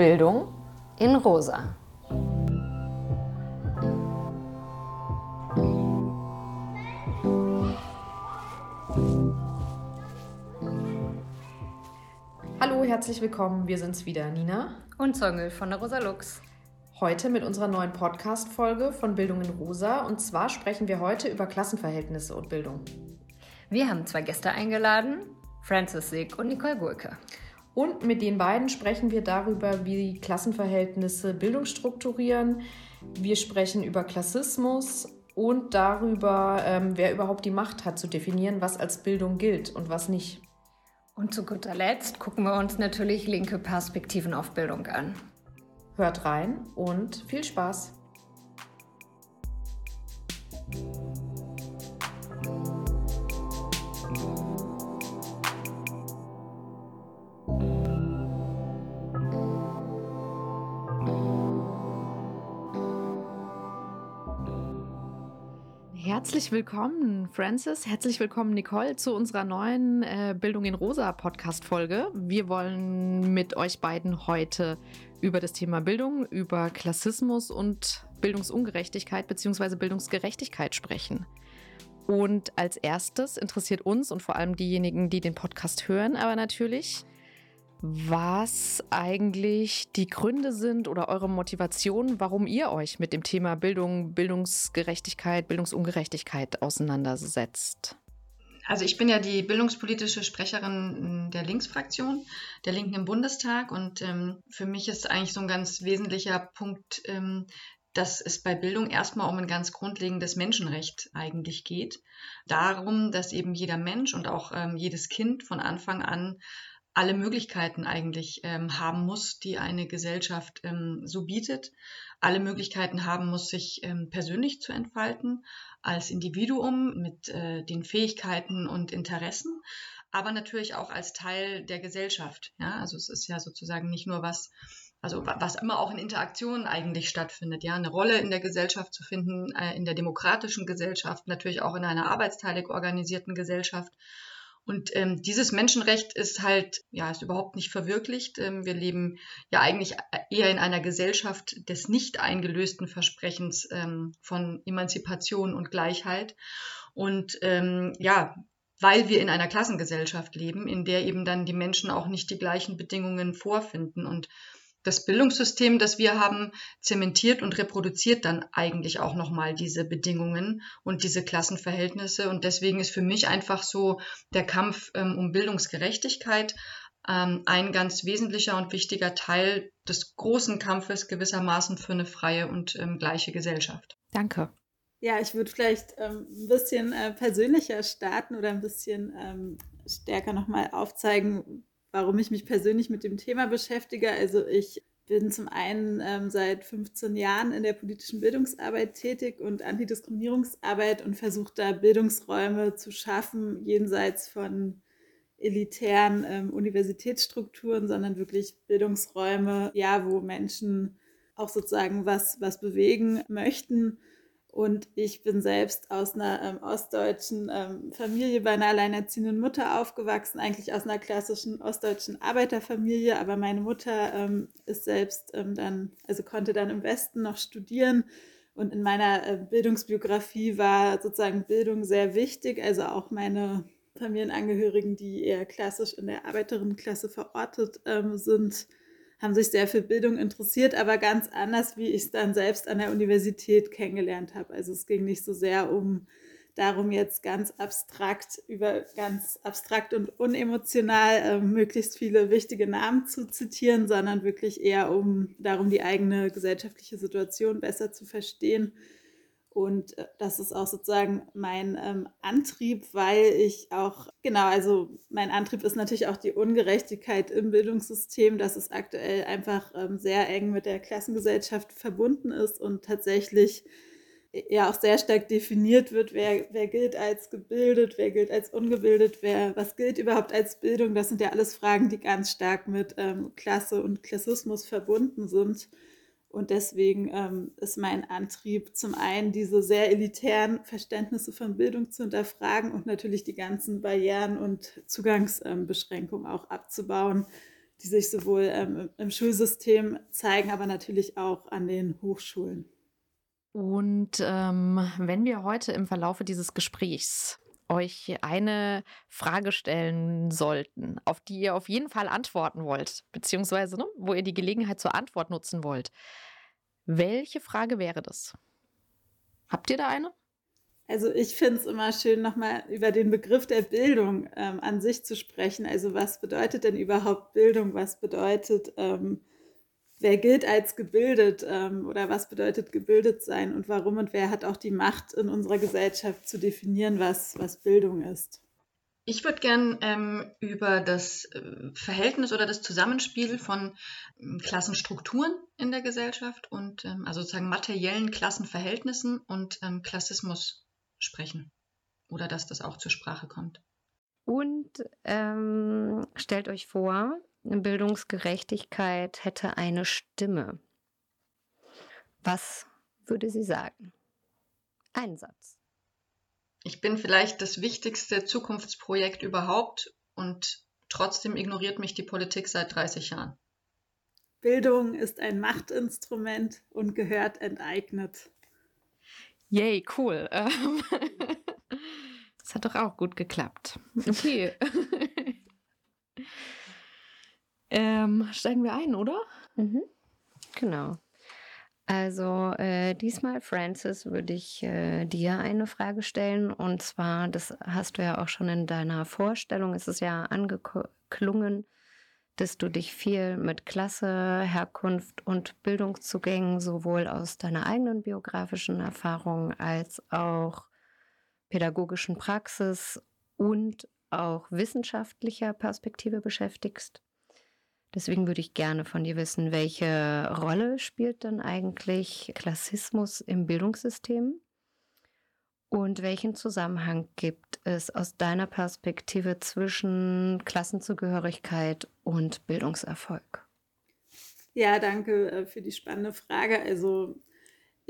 Bildung in Rosa. Hallo, herzlich willkommen. Wir sind's wieder, Nina und Zongel von der Rosa Lux. Heute mit unserer neuen Podcast-Folge von Bildung in Rosa. Und zwar sprechen wir heute über Klassenverhältnisse und Bildung. Wir haben zwei Gäste eingeladen, Francis Sick und Nicole Gurke. Und mit den beiden sprechen wir darüber, wie Klassenverhältnisse Bildung strukturieren. Wir sprechen über Klassismus und darüber, ähm, wer überhaupt die Macht hat zu definieren, was als Bildung gilt und was nicht. Und zu guter Letzt gucken wir uns natürlich linke Perspektiven auf Bildung an. Hört rein und viel Spaß! Herzlich willkommen, Francis. Herzlich willkommen, Nicole, zu unserer neuen äh, Bildung in Rosa Podcast-Folge. Wir wollen mit euch beiden heute über das Thema Bildung, über Klassismus und Bildungsungerechtigkeit bzw. Bildungsgerechtigkeit sprechen. Und als erstes interessiert uns und vor allem diejenigen, die den Podcast hören, aber natürlich, was eigentlich die Gründe sind oder eure Motivation, warum ihr euch mit dem Thema Bildung, Bildungsgerechtigkeit, Bildungsungerechtigkeit auseinandersetzt. Also ich bin ja die bildungspolitische Sprecherin der Linksfraktion, der Linken im Bundestag und ähm, für mich ist eigentlich so ein ganz wesentlicher Punkt, ähm, dass es bei Bildung erstmal um ein ganz grundlegendes Menschenrecht eigentlich geht. Darum, dass eben jeder Mensch und auch ähm, jedes Kind von Anfang an alle Möglichkeiten eigentlich ähm, haben muss, die eine Gesellschaft ähm, so bietet, alle Möglichkeiten haben muss, sich ähm, persönlich zu entfalten, als Individuum mit äh, den Fähigkeiten und Interessen, aber natürlich auch als Teil der Gesellschaft. Ja? Also es ist ja sozusagen nicht nur was, also was immer auch in Interaktionen eigentlich stattfindet, ja, eine Rolle in der Gesellschaft zu finden, äh, in der demokratischen Gesellschaft, natürlich auch in einer arbeitsteilig organisierten Gesellschaft und ähm, dieses Menschenrecht ist halt, ja, ist überhaupt nicht verwirklicht. Ähm, wir leben ja eigentlich eher in einer Gesellschaft des nicht eingelösten Versprechens ähm, von Emanzipation und Gleichheit. Und ähm, ja, weil wir in einer Klassengesellschaft leben, in der eben dann die Menschen auch nicht die gleichen Bedingungen vorfinden. Und das Bildungssystem, das wir haben, zementiert und reproduziert dann eigentlich auch nochmal diese Bedingungen und diese Klassenverhältnisse. Und deswegen ist für mich einfach so der Kampf ähm, um Bildungsgerechtigkeit ähm, ein ganz wesentlicher und wichtiger Teil des großen Kampfes gewissermaßen für eine freie und ähm, gleiche Gesellschaft. Danke. Ja, ich würde vielleicht ähm, ein bisschen äh, persönlicher starten oder ein bisschen ähm, stärker nochmal aufzeigen, warum ich mich persönlich mit dem Thema beschäftige. Also ich bin zum einen ähm, seit 15 Jahren in der politischen Bildungsarbeit tätig und Antidiskriminierungsarbeit und versuche da Bildungsräume zu schaffen, jenseits von elitären ähm, Universitätsstrukturen, sondern wirklich Bildungsräume, ja, wo Menschen auch sozusagen was, was bewegen möchten und ich bin selbst aus einer ähm, ostdeutschen ähm, Familie bei einer alleinerziehenden Mutter aufgewachsen, eigentlich aus einer klassischen ostdeutschen Arbeiterfamilie. Aber meine Mutter ähm, ist selbst ähm, dann, also konnte dann im Westen noch studieren. Und in meiner äh, Bildungsbiografie war sozusagen Bildung sehr wichtig. Also auch meine Familienangehörigen, die eher klassisch in der Arbeiterinnenklasse verortet ähm, sind, haben sich sehr für Bildung interessiert, aber ganz anders, wie ich es dann selbst an der Universität kennengelernt habe. Also es ging nicht so sehr um darum, jetzt ganz abstrakt über ganz abstrakt und unemotional äh, möglichst viele wichtige Namen zu zitieren, sondern wirklich eher um darum, die eigene gesellschaftliche Situation besser zu verstehen und äh, das ist auch sozusagen mein ähm, Antrieb, weil ich auch, genau, also mein Antrieb ist natürlich auch die Ungerechtigkeit im Bildungssystem, dass es aktuell einfach ähm, sehr eng mit der Klassengesellschaft verbunden ist und tatsächlich äh, ja auch sehr stark definiert wird, wer, wer gilt als gebildet, wer gilt als ungebildet, wer, was gilt überhaupt als Bildung. Das sind ja alles Fragen, die ganz stark mit ähm, Klasse und Klassismus verbunden sind. Und deswegen ähm, ist mein Antrieb zum einen, diese sehr elitären Verständnisse von Bildung zu hinterfragen und natürlich die ganzen Barrieren und Zugangsbeschränkungen auch abzubauen, die sich sowohl ähm, im Schulsystem zeigen, aber natürlich auch an den Hochschulen. Und ähm, wenn wir heute im Verlaufe dieses Gesprächs euch eine Frage stellen sollten, auf die ihr auf jeden Fall antworten wollt, beziehungsweise ne, wo ihr die Gelegenheit zur Antwort nutzen wollt, welche Frage wäre das? Habt ihr da eine? Also ich finde es immer schön, nochmal über den Begriff der Bildung ähm, an sich zu sprechen. Also was bedeutet denn überhaupt Bildung? Was bedeutet, ähm, wer gilt als gebildet ähm, oder was bedeutet gebildet sein und warum und wer hat auch die Macht in unserer Gesellschaft zu definieren, was, was Bildung ist? Ich würde gern ähm, über das äh, Verhältnis oder das Zusammenspiel von ähm, Klassenstrukturen in der Gesellschaft und ähm, also sozusagen materiellen Klassenverhältnissen und ähm, Klassismus sprechen oder dass das auch zur Sprache kommt. Und ähm, stellt euch vor, Bildungsgerechtigkeit hätte eine Stimme. Was würde sie sagen? Ein Satz. Ich bin vielleicht das wichtigste Zukunftsprojekt überhaupt und trotzdem ignoriert mich die Politik seit 30 Jahren. Bildung ist ein Machtinstrument und gehört enteignet. Yay, cool. Das hat doch auch gut geklappt. Okay. ähm, steigen wir ein, oder? Mhm. Genau. Also äh, diesmal, Francis, würde ich äh, dir eine Frage stellen. Und zwar, das hast du ja auch schon in deiner Vorstellung, es ist ja angeklungen, dass du dich viel mit Klasse, Herkunft und Bildungszugängen sowohl aus deiner eigenen biografischen Erfahrung als auch pädagogischen Praxis und auch wissenschaftlicher Perspektive beschäftigst. Deswegen würde ich gerne von dir wissen, welche Rolle spielt denn eigentlich Klassismus im Bildungssystem? Und welchen Zusammenhang gibt es aus deiner Perspektive zwischen Klassenzugehörigkeit und Bildungserfolg? Ja, danke äh, für die spannende Frage. Also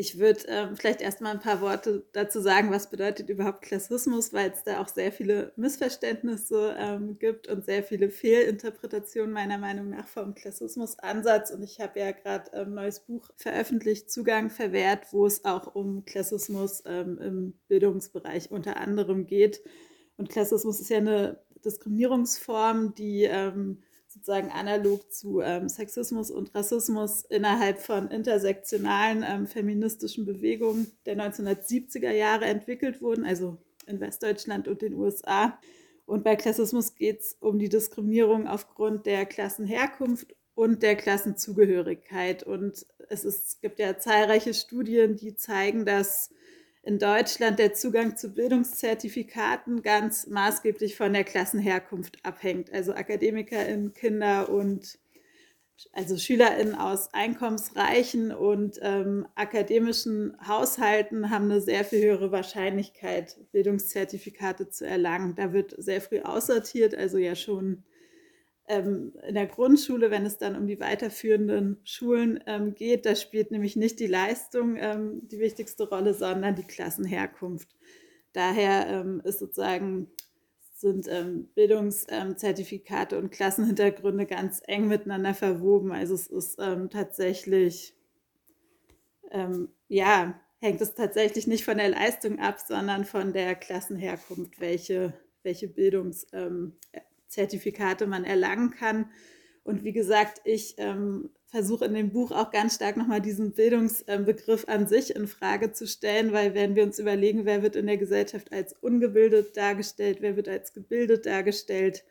ich würde ähm, vielleicht erstmal ein paar Worte dazu sagen, was bedeutet überhaupt Klassismus, weil es da auch sehr viele Missverständnisse ähm, gibt und sehr viele Fehlinterpretationen meiner Meinung nach vom Klassismusansatz. Und ich habe ja gerade ein ähm, neues Buch veröffentlicht, Zugang verwehrt, wo es auch um Klassismus ähm, im Bildungsbereich unter anderem geht. Und Klassismus ist ja eine Diskriminierungsform, die ähm, sozusagen analog zu ähm, Sexismus und Rassismus innerhalb von intersektionalen ähm, feministischen Bewegungen der 1970er Jahre entwickelt wurden, also in Westdeutschland und den USA. Und bei Klassismus geht es um die Diskriminierung aufgrund der Klassenherkunft und der Klassenzugehörigkeit. Und es, ist, es gibt ja zahlreiche Studien, die zeigen, dass in Deutschland der Zugang zu Bildungszertifikaten ganz maßgeblich von der Klassenherkunft abhängt. Also AkademikerInnen, Kinder und also SchülerInnen aus einkommensreichen und ähm, akademischen Haushalten haben eine sehr viel höhere Wahrscheinlichkeit, Bildungszertifikate zu erlangen. Da wird sehr früh aussortiert, also ja schon ähm, in der Grundschule, wenn es dann um die weiterführenden Schulen ähm, geht, da spielt nämlich nicht die Leistung ähm, die wichtigste Rolle, sondern die Klassenherkunft. Daher ähm, ist sozusagen sind ähm, Bildungszertifikate und Klassenhintergründe ganz eng miteinander verwoben. Also es ist ähm, tatsächlich, ja, hängt es tatsächlich nicht von der Leistung ab, sondern von der Klassenherkunft, welche, welche Bildungs, Zertifikate man erlangen kann. Und wie gesagt, ich ähm, versuche in dem Buch auch ganz stark nochmal diesen Bildungsbegriff an sich in Frage zu stellen, weil wenn wir uns überlegen, wer wird in der Gesellschaft als ungebildet dargestellt, wer wird als gebildet dargestellt,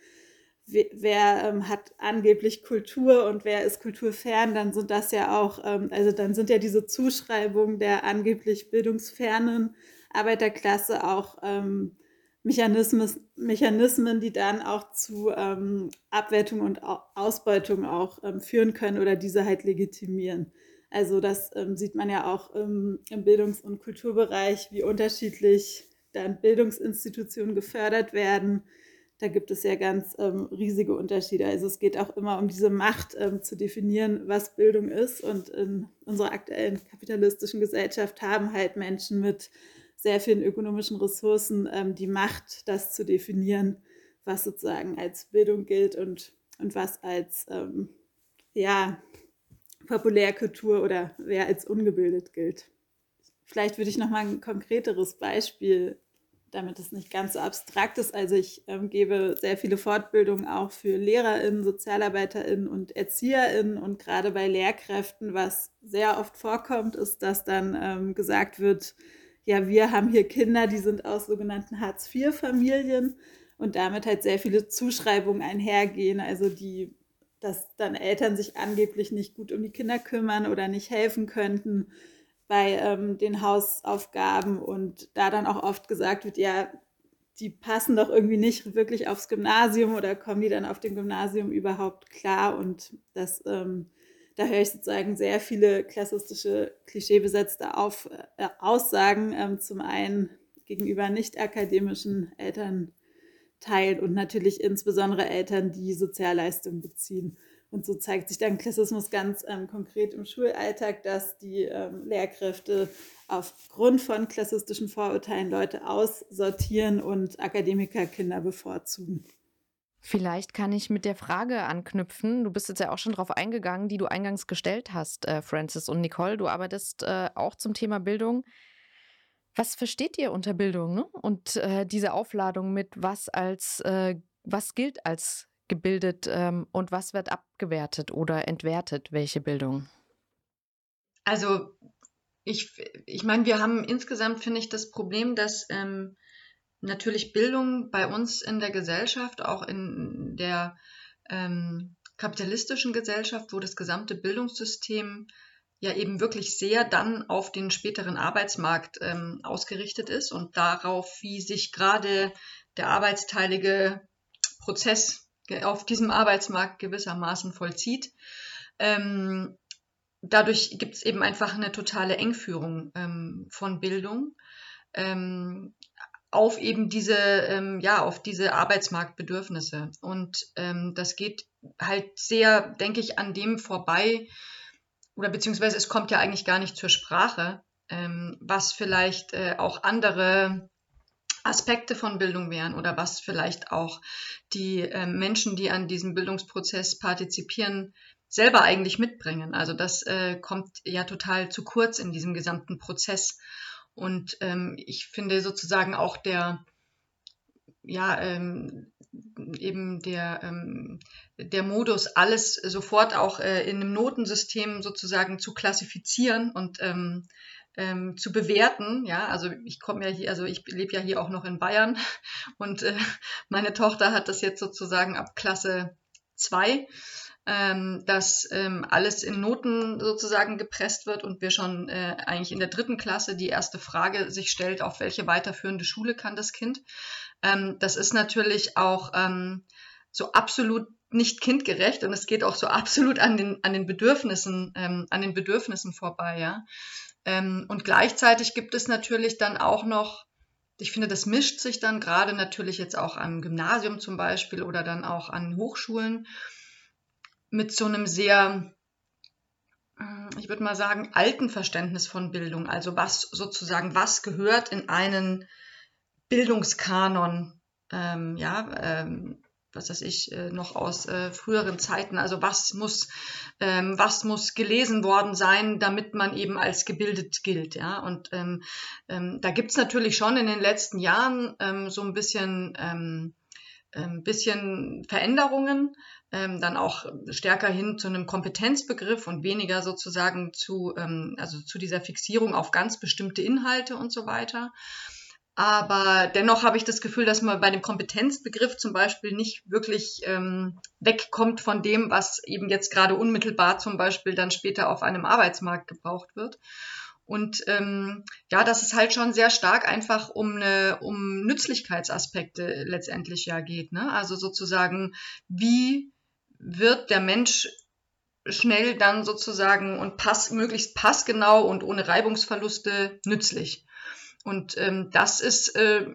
wer, wer ähm, hat angeblich Kultur und wer ist kulturfern, dann sind das ja auch, ähm, also dann sind ja diese Zuschreibungen der angeblich bildungsfernen Arbeiterklasse auch ähm, Mechanismen, Mechanismen, die dann auch zu ähm, Abwertung und Ausbeutung auch ähm, führen können oder diese halt legitimieren. Also das ähm, sieht man ja auch im Bildungs- und Kulturbereich, wie unterschiedlich dann Bildungsinstitutionen gefördert werden. Da gibt es ja ganz ähm, riesige Unterschiede. Also es geht auch immer um diese Macht ähm, zu definieren, was Bildung ist. Und in unserer aktuellen kapitalistischen Gesellschaft haben halt Menschen mit sehr vielen ökonomischen Ressourcen ähm, die Macht, das zu definieren, was sozusagen als Bildung gilt und und was als ähm, ja, Populärkultur oder wer als ungebildet gilt. Vielleicht würde ich noch mal ein konkreteres Beispiel, damit es nicht ganz so abstrakt ist. Also ich ähm, gebe sehr viele Fortbildungen auch für LehrerInnen, SozialarbeiterInnen und ErzieherInnen und gerade bei Lehrkräften, was sehr oft vorkommt, ist, dass dann ähm, gesagt wird, ja, wir haben hier Kinder, die sind aus sogenannten Hartz-IV-Familien und damit halt sehr viele Zuschreibungen einhergehen, also die, dass dann Eltern sich angeblich nicht gut um die Kinder kümmern oder nicht helfen könnten bei ähm, den Hausaufgaben. Und da dann auch oft gesagt wird, ja, die passen doch irgendwie nicht wirklich aufs Gymnasium oder kommen die dann auf dem Gymnasium überhaupt klar? Und das ähm, da höre ich sozusagen sehr viele klassistische, klischeebesetzte Auf, äh, Aussagen, ähm, zum einen gegenüber nicht-akademischen Elternteilen und natürlich insbesondere Eltern, die Sozialleistungen beziehen. Und so zeigt sich dann Klassismus ganz ähm, konkret im Schulalltag, dass die ähm, Lehrkräfte aufgrund von klassistischen Vorurteilen Leute aussortieren und Akademiker Kinder bevorzugen. Vielleicht kann ich mit der Frage anknüpfen. Du bist jetzt ja auch schon darauf eingegangen, die du eingangs gestellt hast, äh, Francis und Nicole. Du arbeitest äh, auch zum Thema Bildung. Was versteht ihr unter Bildung ne? und äh, diese Aufladung mit was als äh, was gilt als gebildet ähm, und was wird abgewertet oder entwertet? Welche Bildung? Also ich, ich meine, wir haben insgesamt finde ich das Problem, dass ähm, natürlich Bildung bei uns in der Gesellschaft, auch in der ähm, kapitalistischen Gesellschaft, wo das gesamte Bildungssystem ja eben wirklich sehr dann auf den späteren Arbeitsmarkt ähm, ausgerichtet ist und darauf, wie sich gerade der arbeitsteilige Prozess auf diesem Arbeitsmarkt gewissermaßen vollzieht. Ähm, dadurch gibt es eben einfach eine totale Engführung ähm, von Bildung. Ähm, auf eben diese, ähm, ja, auf diese Arbeitsmarktbedürfnisse. Und ähm, das geht halt sehr, denke ich, an dem vorbei, oder beziehungsweise es kommt ja eigentlich gar nicht zur Sprache, ähm, was vielleicht äh, auch andere Aspekte von Bildung wären oder was vielleicht auch die äh, Menschen, die an diesem Bildungsprozess partizipieren, selber eigentlich mitbringen. Also das äh, kommt ja total zu kurz in diesem gesamten Prozess. Und ähm, ich finde sozusagen auch der, ja, ähm, eben der, ähm, der Modus, alles sofort auch äh, in einem Notensystem sozusagen zu klassifizieren und ähm, ähm, zu bewerten. Ja, also ich komme ja hier, also ich lebe ja hier auch noch in Bayern und äh, meine Tochter hat das jetzt sozusagen ab Klasse 2 ähm, dass ähm, alles in Noten sozusagen gepresst wird und wir schon äh, eigentlich in der dritten Klasse die erste Frage sich stellt, auf welche weiterführende Schule kann das Kind. Ähm, das ist natürlich auch ähm, so absolut nicht kindgerecht und es geht auch so absolut an den, an den Bedürfnissen, ähm, an den Bedürfnissen vorbei, ja. Ähm, und gleichzeitig gibt es natürlich dann auch noch ich finde, das mischt sich dann gerade natürlich jetzt auch am Gymnasium zum Beispiel oder dann auch an Hochschulen mit so einem sehr, ich würde mal sagen, alten Verständnis von Bildung. Also was sozusagen, was gehört in einen Bildungskanon, ähm, ja, ähm, was weiß ich, äh, noch aus äh, früheren Zeiten. Also was muss, ähm, was muss gelesen worden sein, damit man eben als gebildet gilt, ja. Und ähm, ähm, da gibt's natürlich schon in den letzten Jahren ähm, so ein bisschen, ähm, ein ähm, bisschen Veränderungen ähm, dann auch stärker hin zu einem Kompetenzbegriff und weniger sozusagen zu, ähm, also zu dieser Fixierung auf ganz bestimmte Inhalte und so weiter. Aber dennoch habe ich das Gefühl, dass man bei dem Kompetenzbegriff zum Beispiel nicht wirklich ähm, wegkommt von dem, was eben jetzt gerade unmittelbar zum Beispiel dann später auf einem Arbeitsmarkt gebraucht wird. Und ähm, ja, dass es halt schon sehr stark einfach um, eine, um Nützlichkeitsaspekte letztendlich ja geht. Ne? Also sozusagen, wie wird der Mensch schnell dann sozusagen und pass, möglichst passgenau und ohne Reibungsverluste nützlich. Und ähm, das ist äh,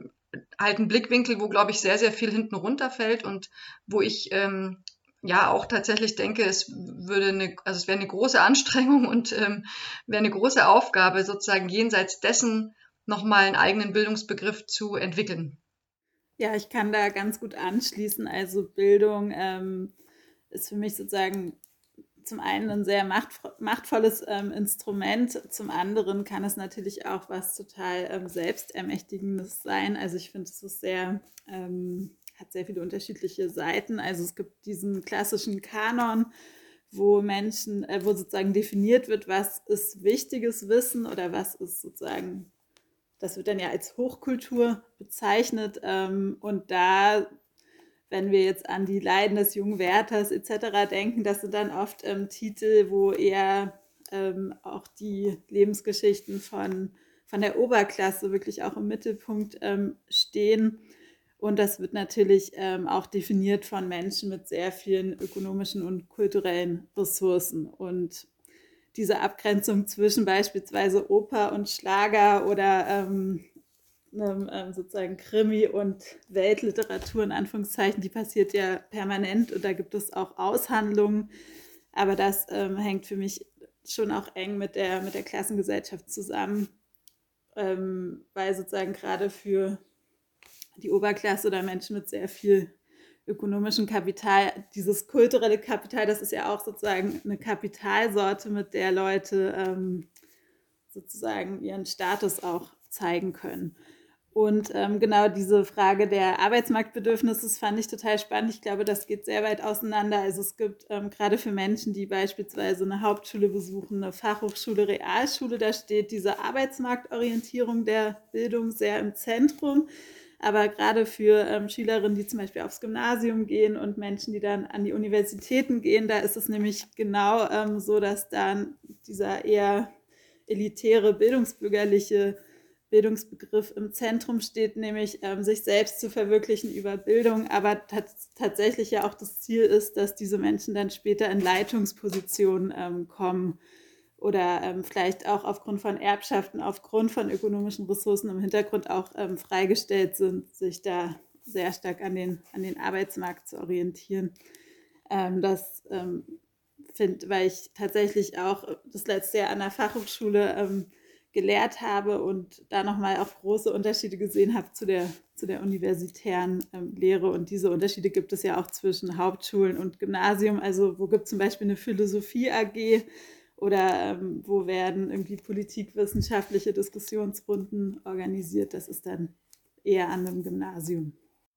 halt ein Blickwinkel, wo, glaube ich, sehr, sehr viel hinten runterfällt und wo ich ähm, ja auch tatsächlich denke, es würde eine, also es wäre eine große Anstrengung und ähm, wäre eine große Aufgabe, sozusagen jenseits dessen nochmal einen eigenen Bildungsbegriff zu entwickeln. Ja, ich kann da ganz gut anschließen. Also Bildung ähm, ist für mich sozusagen zum einen ein sehr machtvolles ähm, Instrument, zum anderen kann es natürlich auch was total ähm, Selbstermächtigendes sein. Also ich finde, es ist sehr, ähm, hat sehr viele unterschiedliche Seiten. Also es gibt diesen klassischen Kanon, wo Menschen, äh, wo sozusagen definiert wird, was ist wichtiges Wissen oder was ist sozusagen, das wird dann ja als Hochkultur bezeichnet. Ähm, und da wenn wir jetzt an die Leiden des jungen Werthers etc. denken, das sind dann oft ähm, Titel, wo eher ähm, auch die Lebensgeschichten von, von der Oberklasse wirklich auch im Mittelpunkt ähm, stehen. Und das wird natürlich ähm, auch definiert von Menschen mit sehr vielen ökonomischen und kulturellen Ressourcen. Und diese Abgrenzung zwischen beispielsweise Oper und Schlager oder ähm, einem ähm, sozusagen Krimi und Weltliteratur in Anführungszeichen, die passiert ja permanent und da gibt es auch Aushandlungen. Aber das ähm, hängt für mich schon auch eng mit der, mit der Klassengesellschaft zusammen, ähm, weil sozusagen gerade für die Oberklasse oder Menschen mit sehr viel ökonomischem Kapital, dieses kulturelle Kapital, das ist ja auch sozusagen eine Kapitalsorte, mit der Leute ähm, sozusagen ihren Status auch zeigen können. Und ähm, genau diese Frage der Arbeitsmarktbedürfnisse fand ich total spannend. Ich glaube, das geht sehr weit auseinander. Also es gibt ähm, gerade für Menschen, die beispielsweise eine Hauptschule besuchen, eine Fachhochschule, Realschule, da steht diese Arbeitsmarktorientierung der Bildung sehr im Zentrum. Aber gerade für ähm, Schülerinnen, die zum Beispiel aufs Gymnasium gehen und Menschen, die dann an die Universitäten gehen, da ist es nämlich genau ähm, so, dass dann dieser eher elitäre, bildungsbürgerliche Bildungsbegriff im Zentrum steht, nämlich ähm, sich selbst zu verwirklichen über Bildung, aber tatsächlich ja auch das Ziel ist, dass diese Menschen dann später in Leitungspositionen ähm, kommen oder ähm, vielleicht auch aufgrund von Erbschaften, aufgrund von ökonomischen Ressourcen im Hintergrund auch ähm, freigestellt sind, sich da sehr stark an den, an den Arbeitsmarkt zu orientieren. Ähm, das ähm, finde, weil ich tatsächlich auch das letzte Jahr an der Fachhochschule gelehrt habe und da nochmal auch große Unterschiede gesehen habe zu der, zu der universitären ähm, Lehre. Und diese Unterschiede gibt es ja auch zwischen Hauptschulen und Gymnasium. Also wo gibt es zum Beispiel eine Philosophie AG oder ähm, wo werden irgendwie politikwissenschaftliche Diskussionsrunden organisiert. Das ist dann eher an einem Gymnasium.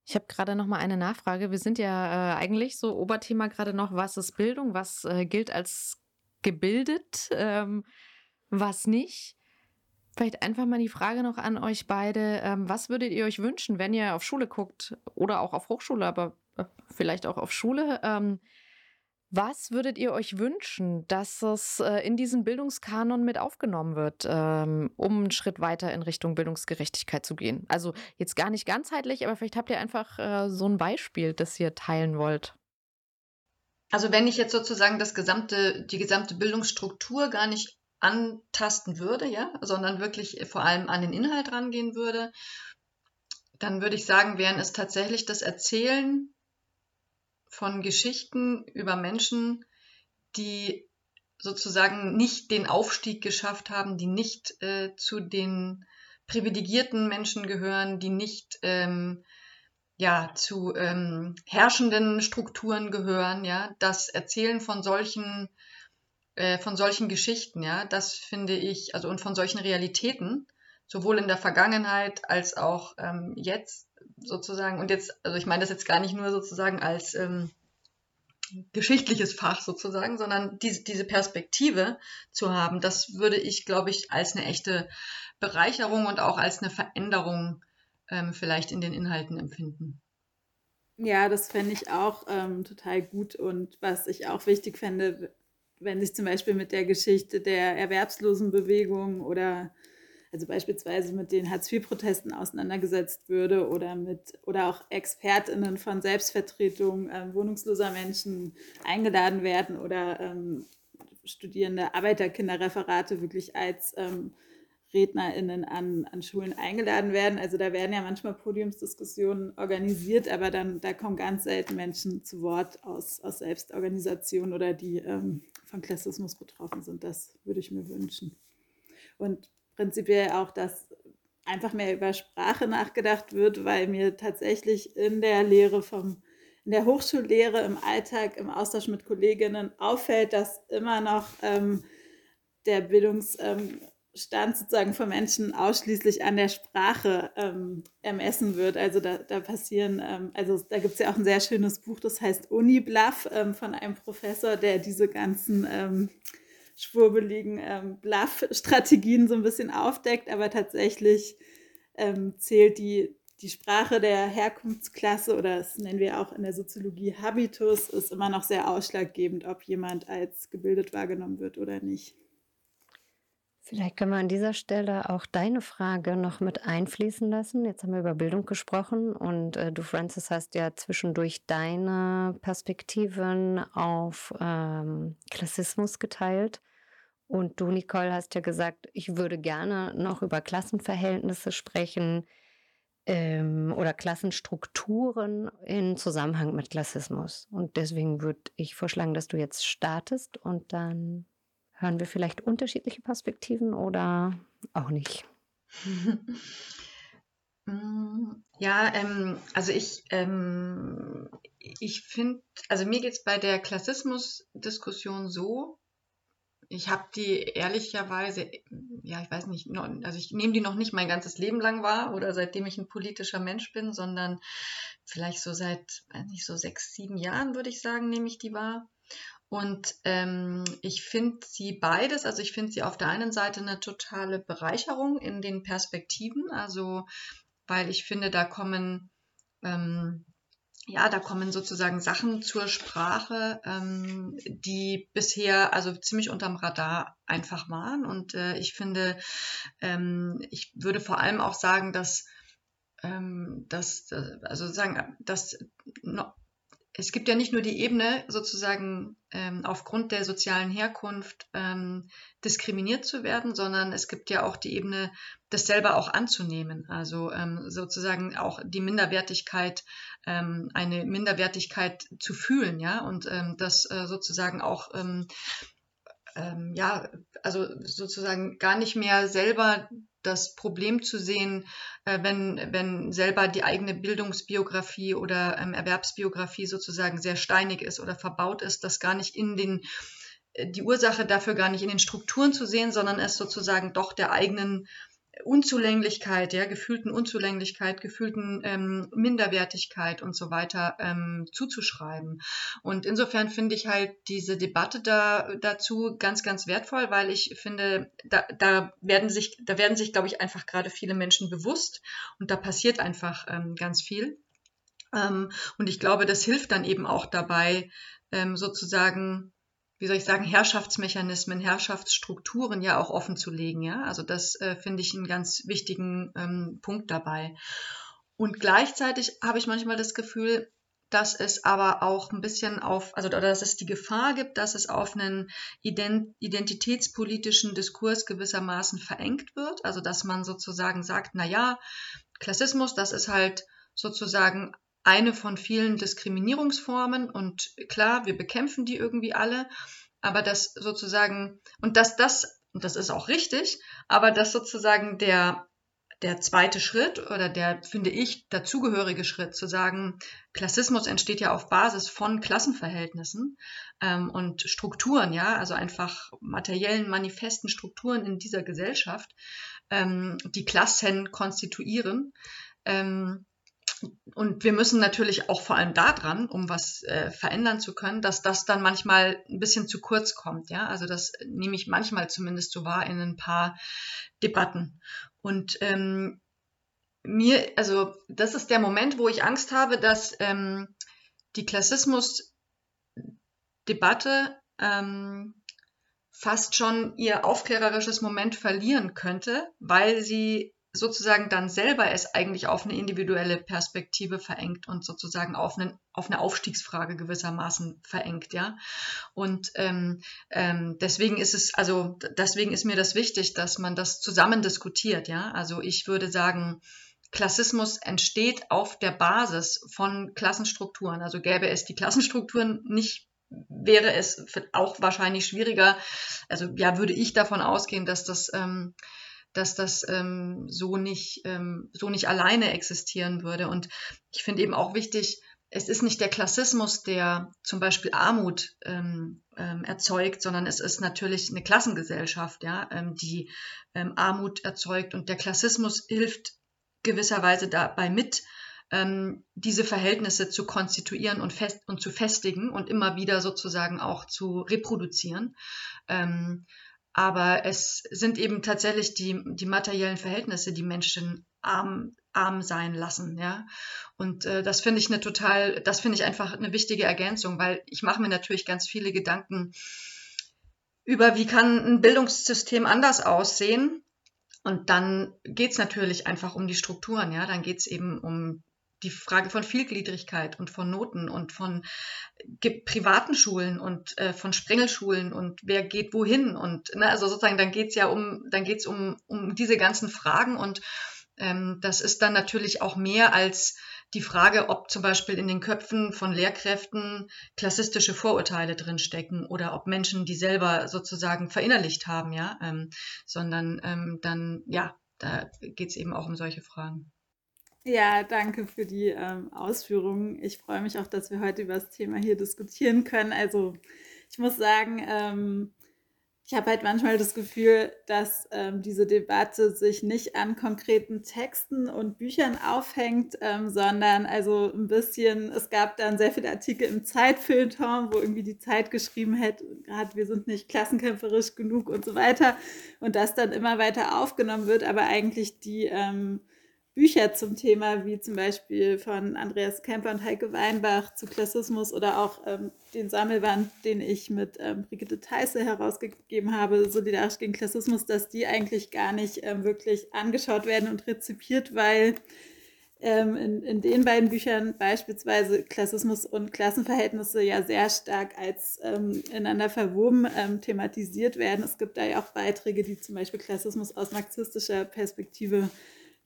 Ich habe gerade noch mal eine Nachfrage. Wir sind ja äh, eigentlich so Oberthema gerade noch, was ist Bildung, was äh, gilt als gebildet, ähm, was nicht. Vielleicht einfach mal die Frage noch an euch beide. Ähm, was würdet ihr euch wünschen, wenn ihr auf Schule guckt oder auch auf Hochschule, aber äh, vielleicht auch auf Schule? Ähm, was würdet ihr euch wünschen, dass es äh, in diesen Bildungskanon mit aufgenommen wird, ähm, um einen Schritt weiter in Richtung Bildungsgerechtigkeit zu gehen? Also jetzt gar nicht ganzheitlich, aber vielleicht habt ihr einfach äh, so ein Beispiel, das ihr teilen wollt. Also wenn ich jetzt sozusagen das gesamte, die gesamte Bildungsstruktur gar nicht antasten würde, ja, sondern wirklich vor allem an den Inhalt rangehen würde, dann würde ich sagen, wären es tatsächlich das Erzählen von Geschichten über Menschen, die sozusagen nicht den Aufstieg geschafft haben, die nicht äh, zu den privilegierten Menschen gehören, die nicht ähm, ja zu ähm, herrschenden Strukturen gehören, ja, das Erzählen von solchen äh, von solchen Geschichten, ja, das finde ich, also und von solchen Realitäten, sowohl in der Vergangenheit als auch ähm, jetzt sozusagen, und jetzt, also ich meine das jetzt gar nicht nur sozusagen als ähm, geschichtliches Fach sozusagen, sondern diese, diese Perspektive zu haben, das würde ich, glaube ich, als eine echte Bereicherung und auch als eine Veränderung ähm, vielleicht in den Inhalten empfinden. Ja, das fände ich auch ähm, total gut und was ich auch wichtig fände, wenn sich zum Beispiel mit der Geschichte der Erwerbslosenbewegung oder also beispielsweise mit den Hartz-IV-Protesten auseinandergesetzt würde oder mit oder auch ExpertInnen von Selbstvertretung äh, wohnungsloser Menschen eingeladen werden oder ähm, studierende Arbeiterkinderreferate wirklich als ähm, RednerInnen an, an Schulen eingeladen werden. Also da werden ja manchmal Podiumsdiskussionen organisiert, aber dann da kommen ganz selten Menschen zu Wort aus, aus Selbstorganisation oder die ähm, von Klassismus betroffen sind. Das würde ich mir wünschen. Und prinzipiell auch, dass einfach mehr über Sprache nachgedacht wird, weil mir tatsächlich in der Lehre vom in der Hochschullehre, im Alltag, im Austausch mit Kolleginnen auffällt, dass immer noch ähm, der Bildungsstand sozusagen von Menschen ausschließlich an der Sprache ähm, ermessen wird. Also da, da passieren, ähm, also da gibt es ja auch ein sehr schönes Buch, das heißt Unibluff ähm, von einem Professor, der diese ganzen ähm, schwurbeligen ähm, Bluff-Strategien so ein bisschen aufdeckt, aber tatsächlich ähm, zählt die, die Sprache der Herkunftsklasse oder das nennen wir auch in der Soziologie Habitus, ist immer noch sehr ausschlaggebend, ob jemand als gebildet wahrgenommen wird oder nicht. Vielleicht können wir an dieser Stelle auch deine Frage noch mit einfließen lassen. Jetzt haben wir über Bildung gesprochen und äh, du, Francis, hast ja zwischendurch deine Perspektiven auf ähm, Klassismus geteilt. Und du, Nicole, hast ja gesagt, ich würde gerne noch über Klassenverhältnisse sprechen ähm, oder Klassenstrukturen in Zusammenhang mit Klassismus. Und deswegen würde ich vorschlagen, dass du jetzt startest und dann hören wir vielleicht unterschiedliche Perspektiven oder auch nicht. Ja, ähm, also ich, ähm, ich finde, also mir geht es bei der Klassismus-Diskussion so, ich habe die ehrlicherweise, ja, ich weiß nicht, also ich nehme die noch nicht mein ganzes Leben lang wahr oder seitdem ich ein politischer Mensch bin, sondern vielleicht so seit, nicht so sechs, sieben Jahren würde ich sagen, nehme ich die wahr. Und ähm, ich finde sie beides, also ich finde sie auf der einen Seite eine totale Bereicherung in den Perspektiven, also weil ich finde, da kommen ähm, ja, da kommen sozusagen Sachen zur Sprache, ähm, die bisher also ziemlich unterm Radar einfach waren. Und äh, ich finde, ähm, ich würde vor allem auch sagen, dass, ähm, dass äh, also sagen, dass no, es gibt ja nicht nur die Ebene, sozusagen ähm, aufgrund der sozialen Herkunft ähm, diskriminiert zu werden, sondern es gibt ja auch die Ebene, das selber auch anzunehmen. Also ähm, sozusagen auch die Minderwertigkeit, ähm, eine Minderwertigkeit zu fühlen, ja, und ähm, das äh, sozusagen auch ähm, ja, also sozusagen gar nicht mehr selber das Problem zu sehen, äh, wenn, wenn selber die eigene Bildungsbiografie oder ähm, Erwerbsbiografie sozusagen sehr steinig ist oder verbaut ist, das gar nicht in den äh, die Ursache dafür gar nicht in den Strukturen zu sehen, sondern es sozusagen doch der eigenen Unzulänglichkeit, ja, gefühlten Unzulänglichkeit, gefühlten ähm, Minderwertigkeit und so weiter ähm, zuzuschreiben. Und insofern finde ich halt diese Debatte da dazu ganz, ganz wertvoll, weil ich finde, da, da werden sich, da werden sich, glaube ich, einfach gerade viele Menschen bewusst und da passiert einfach ähm, ganz viel. Ähm, und ich glaube, das hilft dann eben auch dabei, ähm, sozusagen wie soll ich sagen, Herrschaftsmechanismen, Herrschaftsstrukturen ja auch offen zu legen. Ja? Also das äh, finde ich einen ganz wichtigen ähm, Punkt dabei. Und gleichzeitig habe ich manchmal das Gefühl, dass es aber auch ein bisschen auf, also dass es die Gefahr gibt, dass es auf einen identitätspolitischen Diskurs gewissermaßen verengt wird. Also dass man sozusagen sagt, na ja, Klassismus, das ist halt sozusagen eine von vielen Diskriminierungsformen und klar, wir bekämpfen die irgendwie alle, aber das sozusagen, und dass das, und das ist auch richtig, aber dass sozusagen der, der zweite Schritt oder der, finde ich, dazugehörige Schritt zu sagen, Klassismus entsteht ja auf Basis von Klassenverhältnissen ähm, und Strukturen, ja, also einfach materiellen, manifesten Strukturen in dieser Gesellschaft, ähm, die Klassen konstituieren. Ähm, und wir müssen natürlich auch vor allem daran, um was äh, verändern zu können, dass das dann manchmal ein bisschen zu kurz kommt. Ja, also das nehme ich manchmal zumindest so wahr in ein paar Debatten. Und ähm, mir, also das ist der Moment, wo ich Angst habe, dass ähm, die Klassismus-Debatte ähm, fast schon ihr aufklärerisches Moment verlieren könnte, weil sie sozusagen dann selber es eigentlich auf eine individuelle Perspektive verengt und sozusagen auf, einen, auf eine Aufstiegsfrage gewissermaßen verengt, ja. Und ähm, ähm, deswegen ist es, also deswegen ist mir das wichtig, dass man das zusammen diskutiert, ja. Also ich würde sagen, Klassismus entsteht auf der Basis von Klassenstrukturen. Also gäbe es die Klassenstrukturen nicht, wäre es auch wahrscheinlich schwieriger. Also ja, würde ich davon ausgehen, dass das ähm, dass das ähm, so, nicht, ähm, so nicht alleine existieren würde. Und ich finde eben auch wichtig, es ist nicht der Klassismus, der zum Beispiel Armut ähm, ähm, erzeugt, sondern es ist natürlich eine Klassengesellschaft, ja, ähm, die ähm, Armut erzeugt. Und der Klassismus hilft gewisserweise dabei mit, ähm, diese Verhältnisse zu konstituieren und, fest und zu festigen und immer wieder sozusagen auch zu reproduzieren. Ähm, aber es sind eben tatsächlich die, die materiellen Verhältnisse, die Menschen arm, arm sein lassen, ja. Und äh, das finde ich eine total, das finde ich einfach eine wichtige Ergänzung, weil ich mache mir natürlich ganz viele Gedanken über, wie kann ein Bildungssystem anders aussehen. Und dann geht es natürlich einfach um die Strukturen, ja. Dann geht es eben um die Frage von Vielgliedrigkeit und von Noten und von privaten Schulen und äh, von Sprengelschulen und wer geht wohin und ne, also sozusagen dann geht's ja um dann geht's um um diese ganzen Fragen und ähm, das ist dann natürlich auch mehr als die Frage, ob zum Beispiel in den Köpfen von Lehrkräften klassistische Vorurteile drinstecken oder ob Menschen die selber sozusagen verinnerlicht haben, ja, ähm, sondern ähm, dann, ja, da geht es eben auch um solche Fragen. Ja, danke für die ähm, Ausführungen. Ich freue mich auch, dass wir heute über das Thema hier diskutieren können. Also ich muss sagen, ähm, ich habe halt manchmal das Gefühl, dass ähm, diese Debatte sich nicht an konkreten Texten und Büchern aufhängt, ähm, sondern also ein bisschen, es gab dann sehr viele Artikel im Zeitfilter, wo irgendwie die Zeit geschrieben hat, gerade wir sind nicht klassenkämpferisch genug und so weiter und das dann immer weiter aufgenommen wird, aber eigentlich die ähm, Bücher zum Thema, wie zum Beispiel von Andreas Kemper und Heike Weinbach zu Klassismus oder auch ähm, den Sammelband, den ich mit ähm, Brigitte Theisse herausgegeben habe, Solidarisch gegen Klassismus, dass die eigentlich gar nicht ähm, wirklich angeschaut werden und rezipiert, weil ähm, in, in den beiden Büchern beispielsweise Klassismus und Klassenverhältnisse ja sehr stark als ähm, ineinander verwoben ähm, thematisiert werden. Es gibt da ja auch Beiträge, die zum Beispiel Klassismus aus marxistischer Perspektive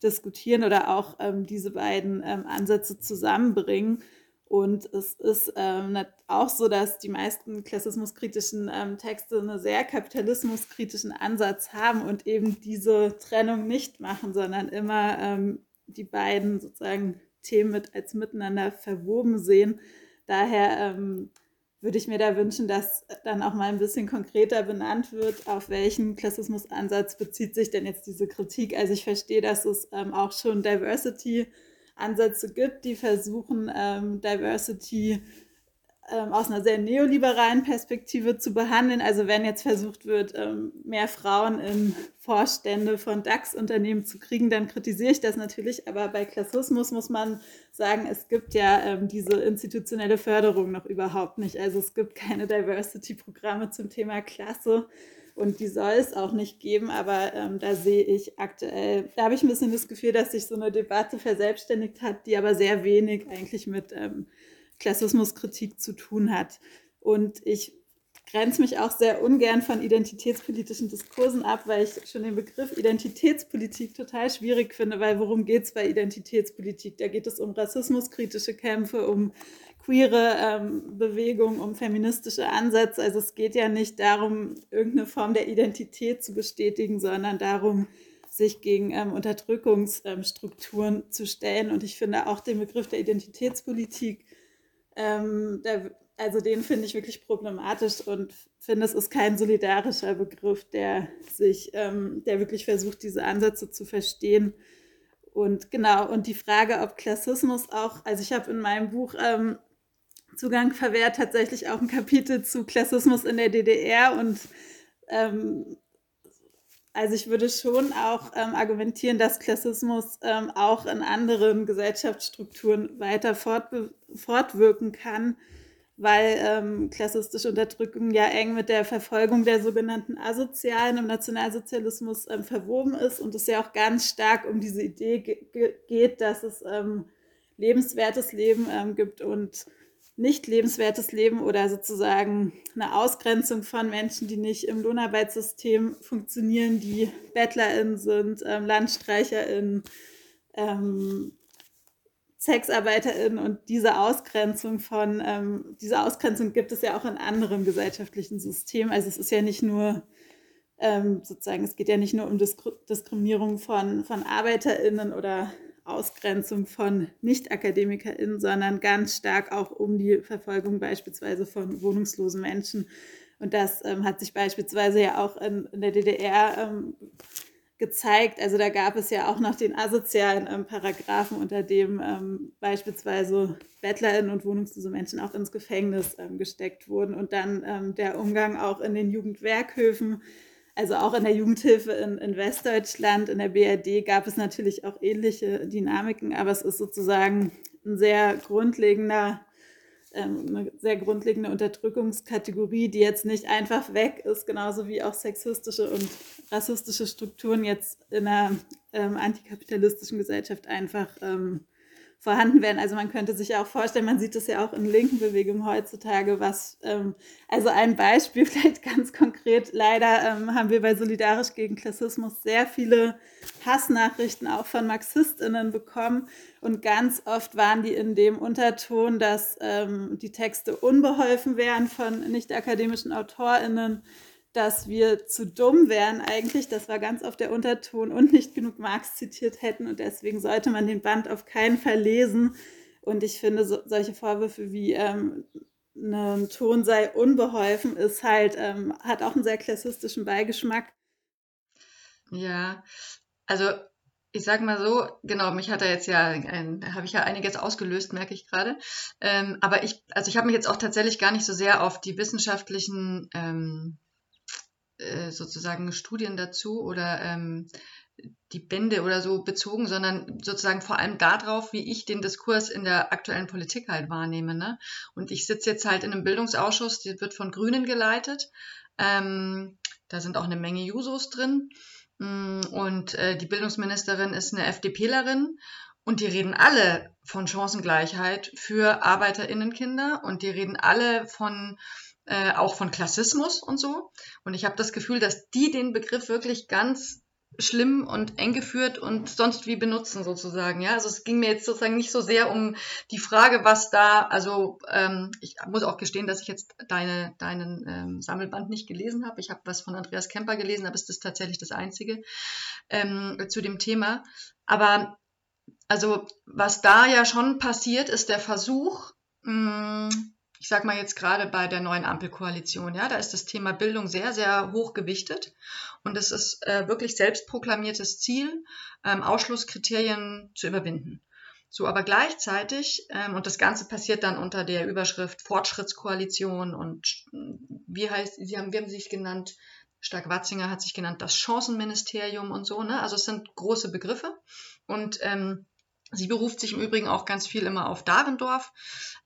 diskutieren oder auch ähm, diese beiden ähm, Ansätze zusammenbringen. Und es ist ähm, auch so, dass die meisten klassismuskritischen ähm, Texte einen sehr kapitalismuskritischen Ansatz haben und eben diese Trennung nicht machen, sondern immer ähm, die beiden sozusagen Themen mit als miteinander verwoben sehen. Daher ähm, würde ich mir da wünschen, dass dann auch mal ein bisschen konkreter benannt wird, auf welchen Klassismusansatz bezieht sich denn jetzt diese Kritik. Also ich verstehe, dass es ähm, auch schon Diversity-Ansätze gibt, die versuchen, ähm, Diversity ähm, aus einer sehr neoliberalen Perspektive zu behandeln. Also wenn jetzt versucht wird, ähm, mehr Frauen in Vorstände von DAX-Unternehmen zu kriegen, dann kritisiere ich das natürlich. Aber bei Klassismus muss man sagen, es gibt ja ähm, diese institutionelle Förderung noch überhaupt nicht. Also es gibt keine Diversity-Programme zum Thema Klasse. Und die soll es auch nicht geben, aber ähm, da sehe ich aktuell, da habe ich ein bisschen das Gefühl, dass sich so eine Debatte verselbstständigt hat, die aber sehr wenig eigentlich mit ähm, Klassismuskritik zu tun hat. Und ich grenze mich auch sehr ungern von identitätspolitischen Diskursen ab, weil ich schon den Begriff Identitätspolitik total schwierig finde, weil worum geht es bei Identitätspolitik? Da geht es um rassismuskritische Kämpfe, um queere ähm, Bewegungen, um feministische Ansätze. Also es geht ja nicht darum, irgendeine Form der Identität zu bestätigen, sondern darum, sich gegen ähm, Unterdrückungsstrukturen ähm, zu stellen. Und ich finde auch den Begriff der Identitätspolitik ähm, der, also den finde ich wirklich problematisch und finde, es ist kein solidarischer Begriff, der sich, ähm, der wirklich versucht, diese Ansätze zu verstehen. Und genau, und die Frage, ob Klassismus auch, also ich habe in meinem Buch ähm, Zugang verwehrt tatsächlich auch ein Kapitel zu Klassismus in der DDR und ähm, also ich würde schon auch ähm, argumentieren, dass Klassismus ähm, auch in anderen Gesellschaftsstrukturen weiter fortwirken kann, weil ähm, klassistische Unterdrückung ja eng mit der Verfolgung der sogenannten Asozialen im Nationalsozialismus ähm, verwoben ist und es ja auch ganz stark um diese Idee ge geht, dass es ähm, lebenswertes Leben ähm, gibt und nicht lebenswertes Leben oder sozusagen eine Ausgrenzung von Menschen, die nicht im Lohnarbeitssystem funktionieren, die BettlerInnen sind, ähm, LandstreicherInnen, ähm, SexarbeiterInnen und diese Ausgrenzung von, ähm, diese Ausgrenzung gibt es ja auch in anderen gesellschaftlichen Systemen. Also es ist ja nicht nur ähm, sozusagen, es geht ja nicht nur um Disk Diskriminierung von, von ArbeiterInnen oder Ausgrenzung von Nicht-AkademikerInnen, sondern ganz stark auch um die Verfolgung beispielsweise von wohnungslosen Menschen. Und das ähm, hat sich beispielsweise ja auch in, in der DDR ähm, gezeigt. Also da gab es ja auch noch den asozialen ähm, Paragraphen, unter dem ähm, beispielsweise BettlerInnen und wohnungslose Menschen auch ins Gefängnis ähm, gesteckt wurden. Und dann ähm, der Umgang auch in den Jugendwerkhöfen also auch in der Jugendhilfe in, in, Westdeutschland, in der BRD gab es natürlich auch ähnliche Dynamiken, aber es ist sozusagen ein sehr grundlegender, ähm, eine sehr grundlegende Unterdrückungskategorie, die jetzt nicht einfach weg ist, genauso wie auch sexistische und rassistische Strukturen jetzt in einer ähm, antikapitalistischen Gesellschaft einfach ähm, vorhanden werden. Also man könnte sich ja auch vorstellen, man sieht das ja auch in linken Bewegungen heutzutage, was, ähm, also ein Beispiel vielleicht ganz konkret, leider ähm, haben wir bei Solidarisch gegen Klassismus sehr viele Hassnachrichten auch von MarxistInnen bekommen. Und ganz oft waren die in dem Unterton, dass ähm, die Texte unbeholfen wären von nicht akademischen AutorInnen dass wir zu dumm wären eigentlich. Das war ganz oft der Unterton und nicht genug Marx zitiert hätten. Und deswegen sollte man den Band auf keinen Fall lesen. Und ich finde, so, solche Vorwürfe wie ähm, ein Ton sei unbeholfen, ist halt, ähm, hat auch einen sehr klassistischen Beigeschmack. Ja, also ich sag mal so, genau, mich hat er jetzt ja, habe ich ja einiges ausgelöst, merke ich gerade. Ähm, aber ich, also ich habe mich jetzt auch tatsächlich gar nicht so sehr auf die wissenschaftlichen ähm, äh, sozusagen Studien dazu oder ähm, die Bände oder so bezogen, sondern sozusagen vor allem darauf, wie ich den Diskurs in der aktuellen Politik halt wahrnehme. Ne? Und ich sitze jetzt halt in einem Bildungsausschuss, der wird von Grünen geleitet. Ähm, da sind auch eine Menge Jusos drin. Mm, und äh, die Bildungsministerin ist eine FDPlerin. Und die reden alle von Chancengleichheit für ArbeiterInnenkinder und die reden alle von äh, auch von Klassismus und so. Und ich habe das Gefühl, dass die den Begriff wirklich ganz schlimm und eng geführt und sonst wie benutzen sozusagen. Ja, also es ging mir jetzt sozusagen nicht so sehr um die Frage, was da, also ähm, ich muss auch gestehen, dass ich jetzt deine, deinen ähm, Sammelband nicht gelesen habe. Ich habe was von Andreas Kemper gelesen, aber es ist tatsächlich das Einzige ähm, zu dem Thema. Aber also was da ja schon passiert, ist der Versuch, mh, hm, ich sage mal jetzt gerade bei der neuen Ampelkoalition, ja, da ist das Thema Bildung sehr, sehr hoch gewichtet und es ist äh, wirklich selbstproklamiertes Ziel, ähm, Ausschlusskriterien zu überwinden. So, aber gleichzeitig, ähm, und das Ganze passiert dann unter der Überschrift Fortschrittskoalition und wie heißt, Sie haben, wie haben es genannt? Stark-Watzinger hat sich genannt das Chancenministerium und so, ne? Also es sind große Begriffe und ähm, Sie beruft sich im Übrigen auch ganz viel immer auf Dahrendorf,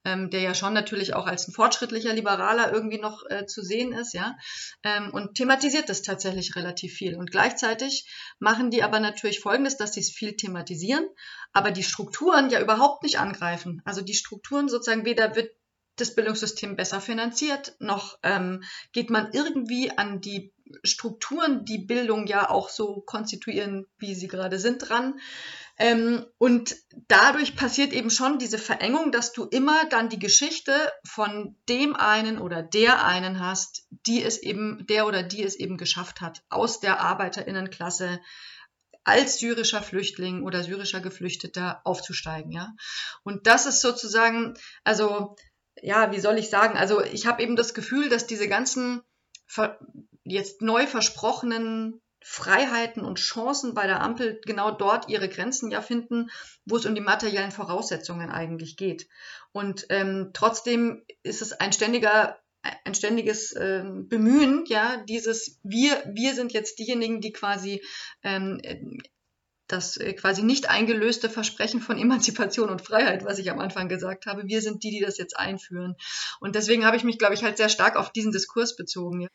ähm, der ja schon natürlich auch als ein fortschrittlicher Liberaler irgendwie noch äh, zu sehen ist, ja, ähm, und thematisiert das tatsächlich relativ viel. Und gleichzeitig machen die aber natürlich Folgendes, dass sie es viel thematisieren, aber die Strukturen ja überhaupt nicht angreifen. Also die Strukturen sozusagen weder wird das Bildungssystem besser finanziert, noch ähm, geht man irgendwie an die Strukturen, die Bildung ja auch so konstituieren, wie sie gerade sind, dran. Ähm, und dadurch passiert eben schon diese Verengung, dass du immer dann die Geschichte von dem einen oder der einen hast, die es eben, der oder die es eben geschafft hat, aus der Arbeiterinnenklasse als syrischer Flüchtling oder syrischer Geflüchteter aufzusteigen, ja. Und das ist sozusagen, also, ja, wie soll ich sagen? Also, ich habe eben das Gefühl, dass diese ganzen jetzt neu versprochenen Freiheiten und Chancen bei der Ampel genau dort ihre Grenzen ja finden, wo es um die materiellen Voraussetzungen eigentlich geht. Und ähm, trotzdem ist es ein ständiger ein ständiges äh, Bemühen, ja, dieses wir wir sind jetzt diejenigen, die quasi ähm, das äh, quasi nicht eingelöste Versprechen von Emanzipation und Freiheit, was ich am Anfang gesagt habe, wir sind die, die das jetzt einführen. Und deswegen habe ich mich, glaube ich, halt sehr stark auf diesen Diskurs bezogen.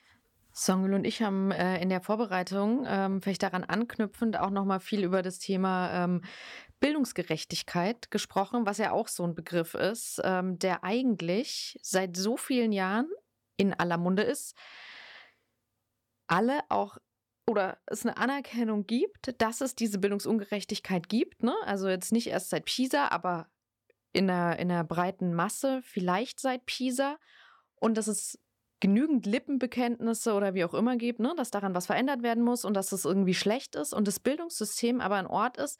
Songül und ich haben äh, in der Vorbereitung, ähm, vielleicht daran anknüpfend, auch nochmal viel über das Thema ähm, Bildungsgerechtigkeit gesprochen, was ja auch so ein Begriff ist, ähm, der eigentlich seit so vielen Jahren in aller Munde ist. Alle auch oder es eine Anerkennung gibt, dass es diese Bildungsungerechtigkeit gibt. Ne? Also jetzt nicht erst seit Pisa, aber in der, in der breiten Masse, vielleicht seit Pisa. Und dass es genügend Lippenbekenntnisse oder wie auch immer gibt, ne, dass daran was verändert werden muss und dass es irgendwie schlecht ist und das Bildungssystem aber ein Ort ist,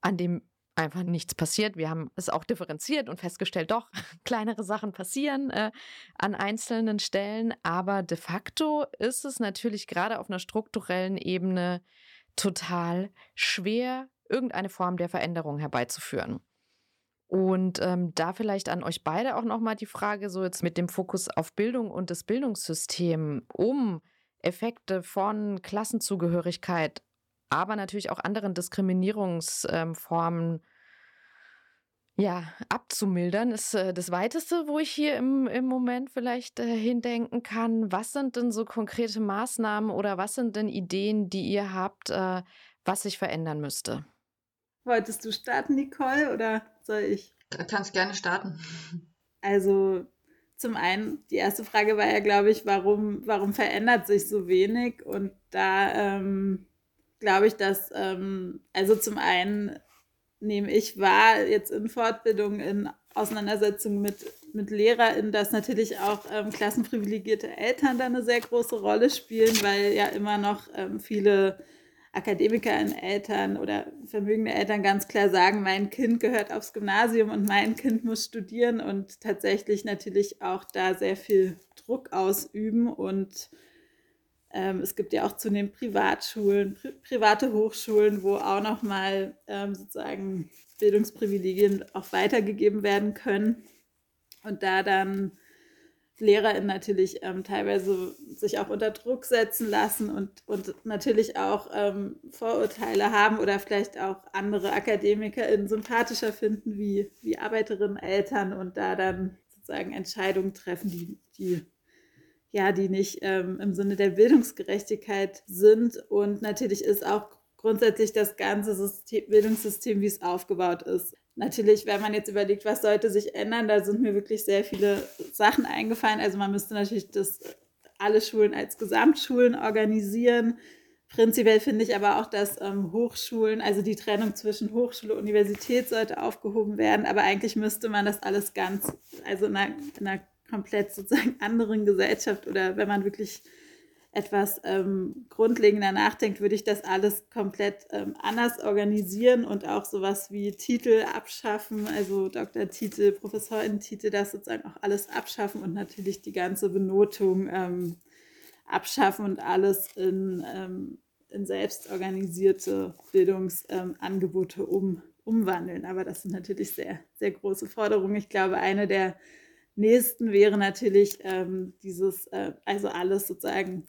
an dem einfach nichts passiert. Wir haben es auch differenziert und festgestellt, doch, kleinere Sachen passieren äh, an einzelnen Stellen. Aber de facto ist es natürlich gerade auf einer strukturellen Ebene total schwer, irgendeine Form der Veränderung herbeizuführen. Und ähm, da vielleicht an euch beide auch nochmal die Frage, so jetzt mit dem Fokus auf Bildung und das Bildungssystem, um Effekte von Klassenzugehörigkeit aber natürlich auch anderen Diskriminierungsformen ja, abzumildern, ist äh, das Weiteste, wo ich hier im, im Moment vielleicht äh, hindenken kann. Was sind denn so konkrete Maßnahmen oder was sind denn Ideen, die ihr habt, äh, was sich verändern müsste? Wolltest du starten, Nicole, oder soll ich? Du kannst gerne starten. Also zum einen, die erste Frage war ja, glaube ich, warum, warum verändert sich so wenig? Und da ähm, glaube ich, dass, ähm, also zum einen nehme ich wahr, jetzt in Fortbildung, in Auseinandersetzung mit, mit LehrerInnen, dass natürlich auch ähm, klassenprivilegierte Eltern da eine sehr große Rolle spielen, weil ja immer noch ähm, viele Akademiker in Eltern oder vermögende Eltern ganz klar sagen, mein Kind gehört aufs Gymnasium und mein Kind muss studieren und tatsächlich natürlich auch da sehr viel Druck ausüben und ähm, es gibt ja auch zunehmend Privatschulen, pri private Hochschulen, wo auch nochmal ähm, sozusagen Bildungsprivilegien auch weitergegeben werden können. Und da dann LehrerInnen natürlich ähm, teilweise sich auch unter Druck setzen lassen und, und natürlich auch ähm, Vorurteile haben oder vielleicht auch andere AkademikerInnen sympathischer finden wie, wie Arbeiterinnen, Eltern und da dann sozusagen Entscheidungen treffen, die, die ja, die nicht ähm, im Sinne der Bildungsgerechtigkeit sind. Und natürlich ist auch grundsätzlich das ganze System, Bildungssystem, wie es aufgebaut ist. Natürlich, wenn man jetzt überlegt, was sollte sich ändern, da sind mir wirklich sehr viele Sachen eingefallen. Also man müsste natürlich das alle Schulen als Gesamtschulen organisieren. Prinzipiell finde ich aber auch, dass ähm, Hochschulen, also die Trennung zwischen Hochschule und Universität sollte aufgehoben werden. Aber eigentlich müsste man das alles ganz, also in einer, in einer komplett sozusagen anderen Gesellschaft oder wenn man wirklich etwas ähm, grundlegender nachdenkt, würde ich das alles komplett ähm, anders organisieren und auch sowas wie Titel abschaffen, also Doktortitel, Professorentitel, das sozusagen auch alles abschaffen und natürlich die ganze Benotung ähm, abschaffen und alles in, ähm, in selbstorganisierte Bildungsangebote um, umwandeln. Aber das sind natürlich sehr, sehr große Forderungen. Ich glaube, eine der nächsten wäre natürlich ähm, dieses, äh, also alles sozusagen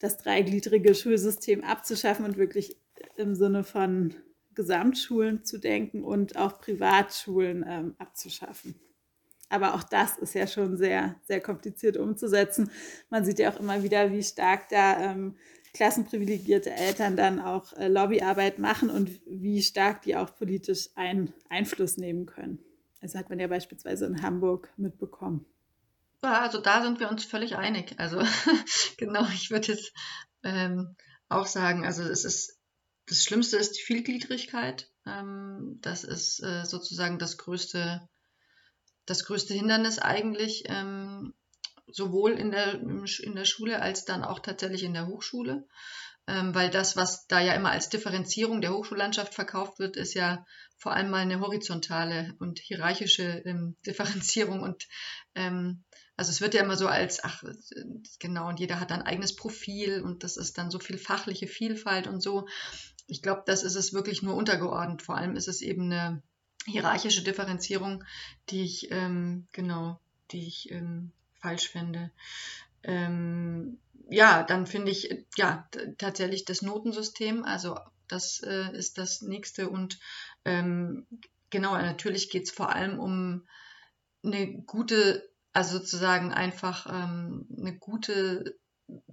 das dreigliedrige Schulsystem abzuschaffen und wirklich im Sinne von Gesamtschulen zu denken und auch Privatschulen ähm, abzuschaffen. Aber auch das ist ja schon sehr, sehr kompliziert umzusetzen. Man sieht ja auch immer wieder, wie stark da ähm, klassenprivilegierte Eltern dann auch äh, Lobbyarbeit machen und wie stark die auch politisch ein, Einfluss nehmen können. Das hat man ja beispielsweise in Hamburg mitbekommen. Ja, also da sind wir uns völlig einig. Also genau, ich würde jetzt ähm, auch sagen, also es ist das Schlimmste ist die Vielgliedrigkeit. Ähm, das ist äh, sozusagen das größte, das größte Hindernis eigentlich, ähm, sowohl in der, in der Schule als dann auch tatsächlich in der Hochschule. Ähm, weil das, was da ja immer als Differenzierung der Hochschullandschaft verkauft wird, ist ja vor allem mal eine horizontale und hierarchische ähm, Differenzierung und ähm, also es wird ja immer so als, ach, genau, und jeder hat ein eigenes Profil und das ist dann so viel fachliche Vielfalt und so. Ich glaube, das ist es wirklich nur untergeordnet. Vor allem ist es eben eine hierarchische Differenzierung, die ich, ähm, genau, die ich ähm, falsch finde. Ähm, ja, dann finde ich, ja, tatsächlich das Notensystem, also das äh, ist das nächste und ähm, genau, natürlich geht es vor allem um eine gute, also sozusagen einfach ähm, eine gute,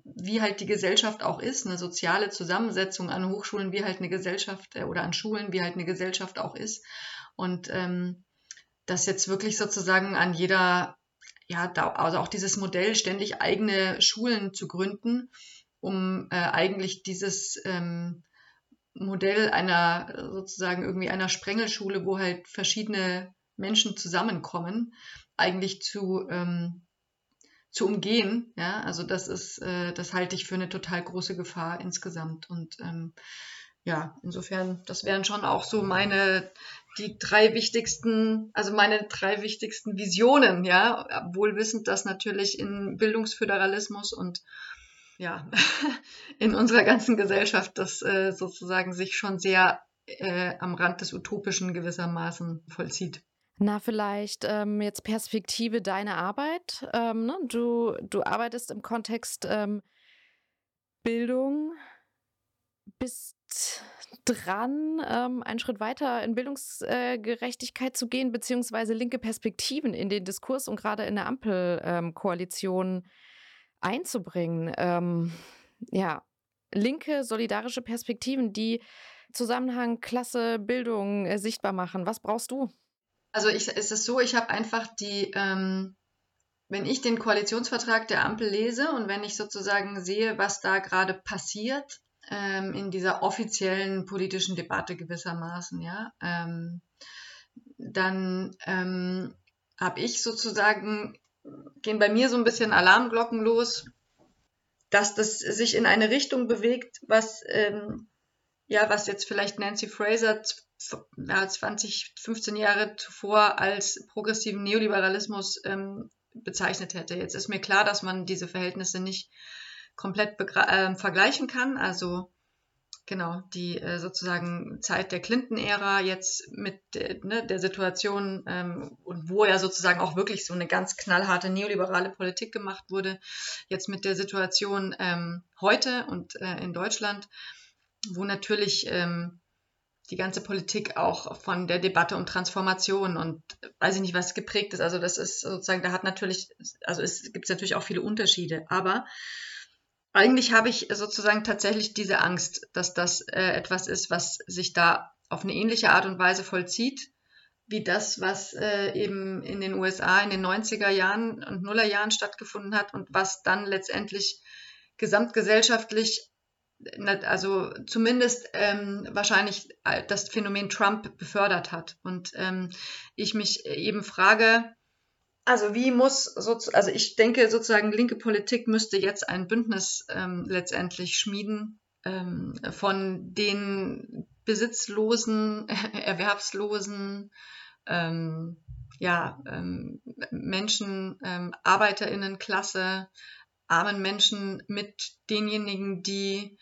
wie halt die Gesellschaft auch ist, eine soziale Zusammensetzung an Hochschulen, wie halt eine Gesellschaft äh, oder an Schulen, wie halt eine Gesellschaft auch ist. Und ähm, dass jetzt wirklich sozusagen an jeder, ja, da, also auch dieses Modell, ständig eigene Schulen zu gründen, um äh, eigentlich dieses ähm, Modell einer sozusagen irgendwie einer Sprengelschule, wo halt verschiedene Menschen zusammenkommen, eigentlich zu, ähm, zu umgehen. Ja, also das ist, äh, das halte ich für eine total große Gefahr insgesamt. Und ähm, ja, insofern, das wären schon auch so meine, die drei wichtigsten, also meine drei wichtigsten Visionen, ja, wohl wissend, dass natürlich in Bildungsföderalismus und ja, in unserer ganzen Gesellschaft das äh, sozusagen sich schon sehr äh, am Rand des Utopischen gewissermaßen vollzieht. Na, vielleicht ähm, jetzt Perspektive deiner Arbeit. Ähm, ne? du, du arbeitest im Kontext ähm, Bildung, bist dran, ähm, einen Schritt weiter in Bildungsgerechtigkeit äh, zu gehen, beziehungsweise linke Perspektiven in den Diskurs und gerade in der Ampelkoalition einzubringen. Ähm, ja, linke, solidarische Perspektiven, die Zusammenhang, Klasse, Bildung äh, sichtbar machen. Was brauchst du? Also ich, es ist so, ich habe einfach die, ähm, wenn ich den Koalitionsvertrag der Ampel lese und wenn ich sozusagen sehe, was da gerade passiert, ähm, in dieser offiziellen politischen Debatte gewissermaßen, ja, ähm, dann ähm, habe ich sozusagen, gehen bei mir so ein bisschen Alarmglocken los, dass das sich in eine Richtung bewegt, was, ähm, ja, was jetzt vielleicht Nancy Fraser ja, 20, 15 Jahre zuvor als progressiven Neoliberalismus ähm, bezeichnet hätte. Jetzt ist mir klar, dass man diese Verhältnisse nicht komplett äh, vergleichen kann. Also genau, die äh, sozusagen Zeit der Clinton-Ära jetzt mit äh, ne, der Situation ähm, und wo ja sozusagen auch wirklich so eine ganz knallharte neoliberale Politik gemacht wurde, jetzt mit der Situation ähm, heute und äh, in Deutschland, wo natürlich ähm, die ganze Politik auch von der Debatte um Transformation und weiß ich nicht, was geprägt ist. Also das ist sozusagen, da hat natürlich, also es gibt natürlich auch viele Unterschiede, aber eigentlich habe ich sozusagen tatsächlich diese Angst, dass das äh, etwas ist, was sich da auf eine ähnliche Art und Weise vollzieht, wie das, was äh, eben in den USA in den 90er Jahren und Nullerjahren stattgefunden hat und was dann letztendlich gesamtgesellschaftlich, also zumindest ähm, wahrscheinlich äh, das Phänomen Trump befördert hat. Und ähm, ich mich eben frage, also wie muss, so, also ich denke sozusagen, linke Politik müsste jetzt ein Bündnis ähm, letztendlich schmieden ähm, von den besitzlosen, erwerbslosen, ähm, ja, ähm, Menschen, ähm, Arbeiterinnenklasse, armen Menschen mit denjenigen, die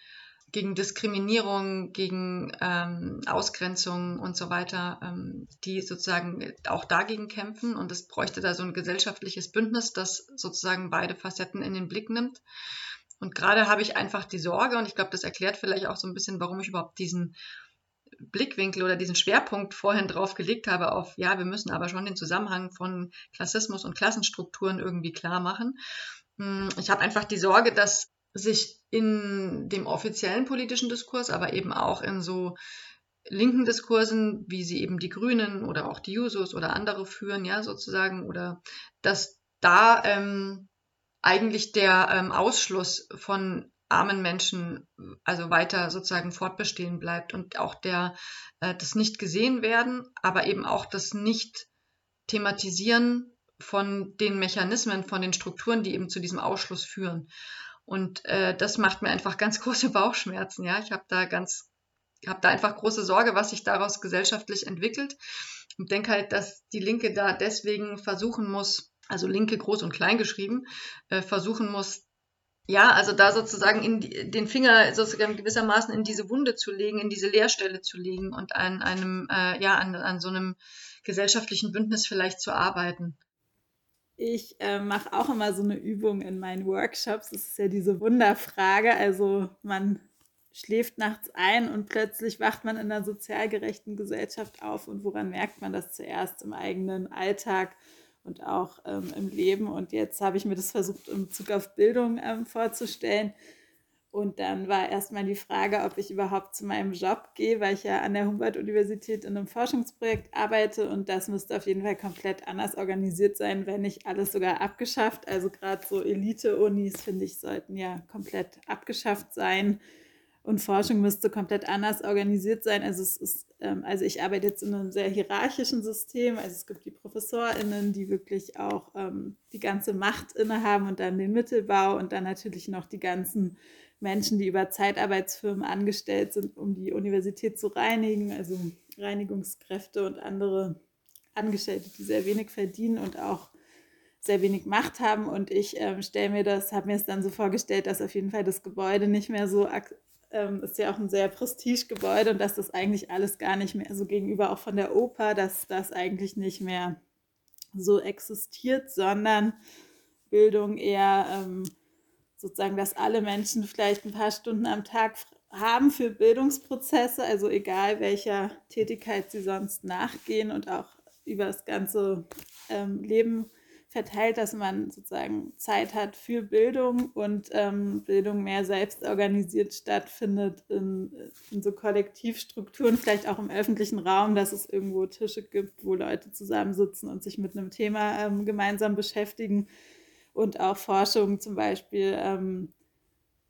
gegen Diskriminierung, gegen ähm, Ausgrenzung und so weiter, ähm, die sozusagen auch dagegen kämpfen. Und es bräuchte da so ein gesellschaftliches Bündnis, das sozusagen beide Facetten in den Blick nimmt. Und gerade habe ich einfach die Sorge, und ich glaube, das erklärt vielleicht auch so ein bisschen, warum ich überhaupt diesen Blickwinkel oder diesen Schwerpunkt vorhin drauf gelegt habe auf, ja, wir müssen aber schon den Zusammenhang von Klassismus und Klassenstrukturen irgendwie klar machen. Hm, ich habe einfach die Sorge, dass sich in dem offiziellen politischen Diskurs, aber eben auch in so linken Diskursen, wie sie eben die Grünen oder auch die Jusos oder andere führen, ja, sozusagen, oder dass da ähm, eigentlich der ähm, Ausschluss von armen Menschen also weiter sozusagen fortbestehen bleibt und auch der äh, das nicht gesehen werden, aber eben auch das nicht thematisieren von den Mechanismen, von den Strukturen, die eben zu diesem Ausschluss führen. Und äh, das macht mir einfach ganz große Bauchschmerzen. Ja, ich habe da ganz, habe da einfach große Sorge, was sich daraus gesellschaftlich entwickelt. Und denke halt, dass die Linke da deswegen versuchen muss, also Linke groß und klein geschrieben, äh, versuchen muss, ja, also da sozusagen in die, den Finger sozusagen gewissermaßen in diese Wunde zu legen, in diese Leerstelle zu legen und an einem, äh, ja, an, an so einem gesellschaftlichen Bündnis vielleicht zu arbeiten. Ich äh, mache auch immer so eine Übung in meinen Workshops. Das ist ja diese Wunderfrage. Also man schläft nachts ein und plötzlich wacht man in einer sozial gerechten Gesellschaft auf. Und woran merkt man das zuerst im eigenen Alltag und auch ähm, im Leben? Und jetzt habe ich mir das versucht, in Bezug auf Bildung ähm, vorzustellen. Und dann war erstmal die Frage, ob ich überhaupt zu meinem Job gehe, weil ich ja an der Humboldt-Universität in einem Forschungsprojekt arbeite und das müsste auf jeden Fall komplett anders organisiert sein, wenn nicht alles sogar abgeschafft. Also gerade so Elite-Unis, finde ich, sollten ja komplett abgeschafft sein und Forschung müsste komplett anders organisiert sein. Also es ist, ähm, also ich arbeite jetzt in einem sehr hierarchischen System. Also es gibt die ProfessorInnen, die wirklich auch ähm, die ganze Macht innehaben und dann den Mittelbau und dann natürlich noch die ganzen Menschen, die über Zeitarbeitsfirmen angestellt sind, um die Universität zu reinigen, also Reinigungskräfte und andere Angestellte, die sehr wenig verdienen und auch sehr wenig Macht haben. Und ich ähm, stelle mir das, habe mir es dann so vorgestellt, dass auf jeden Fall das Gebäude nicht mehr so ähm, ist ja auch ein sehr Prestigegebäude und dass das eigentlich alles gar nicht mehr so gegenüber auch von der Oper, dass das eigentlich nicht mehr so existiert, sondern Bildung eher ähm, sozusagen, dass alle Menschen vielleicht ein paar Stunden am Tag haben für Bildungsprozesse, also egal welcher Tätigkeit sie sonst nachgehen und auch über das ganze ähm, Leben verteilt, dass man sozusagen Zeit hat für Bildung und ähm, Bildung mehr selbst organisiert stattfindet in, in, so Kollektivstrukturen, vielleicht auch im öffentlichen Raum, dass es irgendwo Tische gibt, wo Leute zusammensitzen und sich mit einem Thema ähm, gemeinsam beschäftigen und auch Forschung zum Beispiel. Ähm,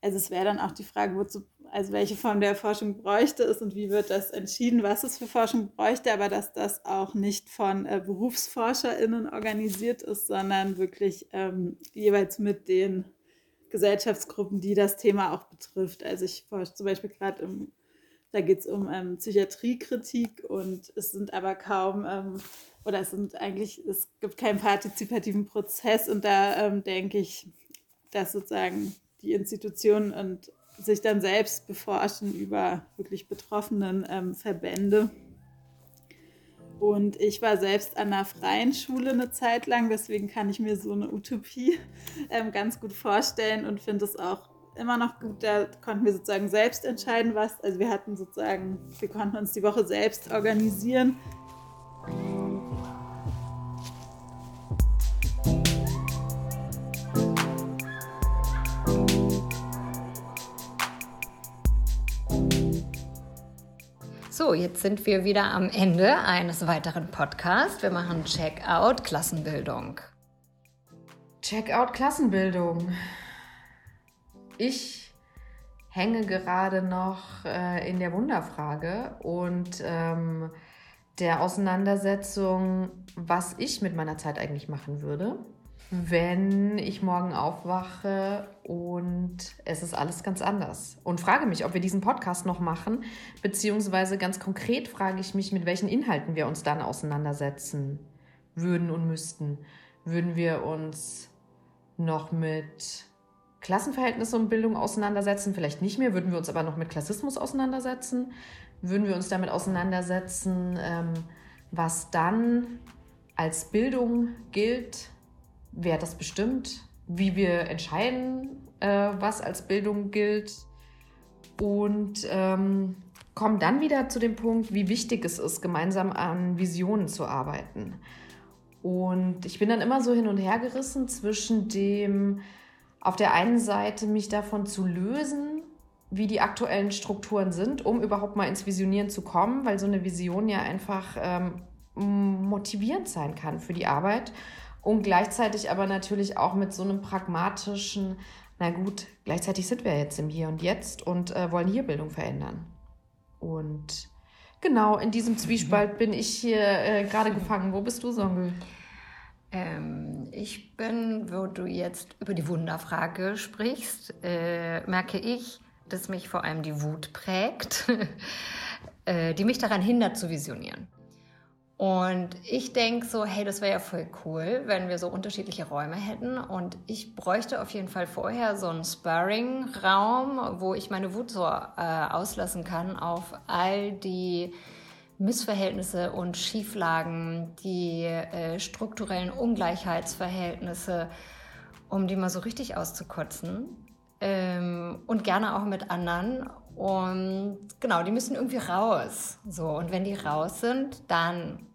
also es wäre dann auch die Frage, wozu, also welche Form der Forschung bräuchte es und wie wird das entschieden, was es für Forschung bräuchte, aber dass das auch nicht von äh, BerufsforscherInnen organisiert ist, sondern wirklich ähm, jeweils mit den Gesellschaftsgruppen, die das Thema auch betrifft. Also ich forsche zum Beispiel gerade im, da geht es um ähm, Psychiatriekritik und es sind aber kaum, ähm, oder es sind eigentlich, es gibt keinen partizipativen Prozess und da ähm, denke ich, dass sozusagen die Institutionen und sich dann selbst beforschen über wirklich betroffenen ähm, Verbände. Und ich war selbst an einer freien Schule eine Zeit lang, deswegen kann ich mir so eine Utopie ähm, ganz gut vorstellen und finde es auch immer noch gut. Da konnten wir sozusagen selbst entscheiden, was. Also wir hatten sozusagen, wir konnten uns die Woche selbst organisieren. So, jetzt sind wir wieder am Ende eines weiteren Podcasts. Wir machen Checkout Klassenbildung. Checkout Klassenbildung. Ich hänge gerade noch äh, in der Wunderfrage und ähm, der Auseinandersetzung, was ich mit meiner Zeit eigentlich machen würde wenn ich morgen aufwache und es ist alles ganz anders. Und frage mich, ob wir diesen Podcast noch machen, beziehungsweise ganz konkret frage ich mich, mit welchen Inhalten wir uns dann auseinandersetzen würden und müssten. Würden wir uns noch mit Klassenverhältnisse und Bildung auseinandersetzen? Vielleicht nicht mehr. Würden wir uns aber noch mit Klassismus auseinandersetzen? Würden wir uns damit auseinandersetzen, ähm, was dann als Bildung gilt? Wer das bestimmt, wie wir entscheiden, äh, was als Bildung gilt und ähm, kommen dann wieder zu dem Punkt, wie wichtig es ist, gemeinsam an Visionen zu arbeiten. Und ich bin dann immer so hin und her gerissen zwischen dem, auf der einen Seite mich davon zu lösen, wie die aktuellen Strukturen sind, um überhaupt mal ins Visionieren zu kommen, weil so eine Vision ja einfach ähm, motivierend sein kann für die Arbeit und gleichzeitig aber natürlich auch mit so einem pragmatischen, na gut, gleichzeitig sind wir jetzt im Hier und Jetzt und äh, wollen hier Bildung verändern. Und genau in diesem Zwiespalt bin ich hier äh, gerade gefangen. Wo bist du, Songel? Ähm, ich bin, wo du jetzt über die Wunderfrage sprichst, äh, merke ich, dass mich vor allem die Wut prägt, äh, die mich daran hindert zu visionieren. Und ich denke so, hey, das wäre ja voll cool, wenn wir so unterschiedliche Räume hätten. Und ich bräuchte auf jeden Fall vorher so einen Sparring-Raum, wo ich meine Wut so äh, auslassen kann auf all die Missverhältnisse und Schieflagen, die äh, strukturellen Ungleichheitsverhältnisse, um die mal so richtig auszukotzen. Ähm, und gerne auch mit anderen und genau, die müssen irgendwie raus. So, und wenn die raus sind, dann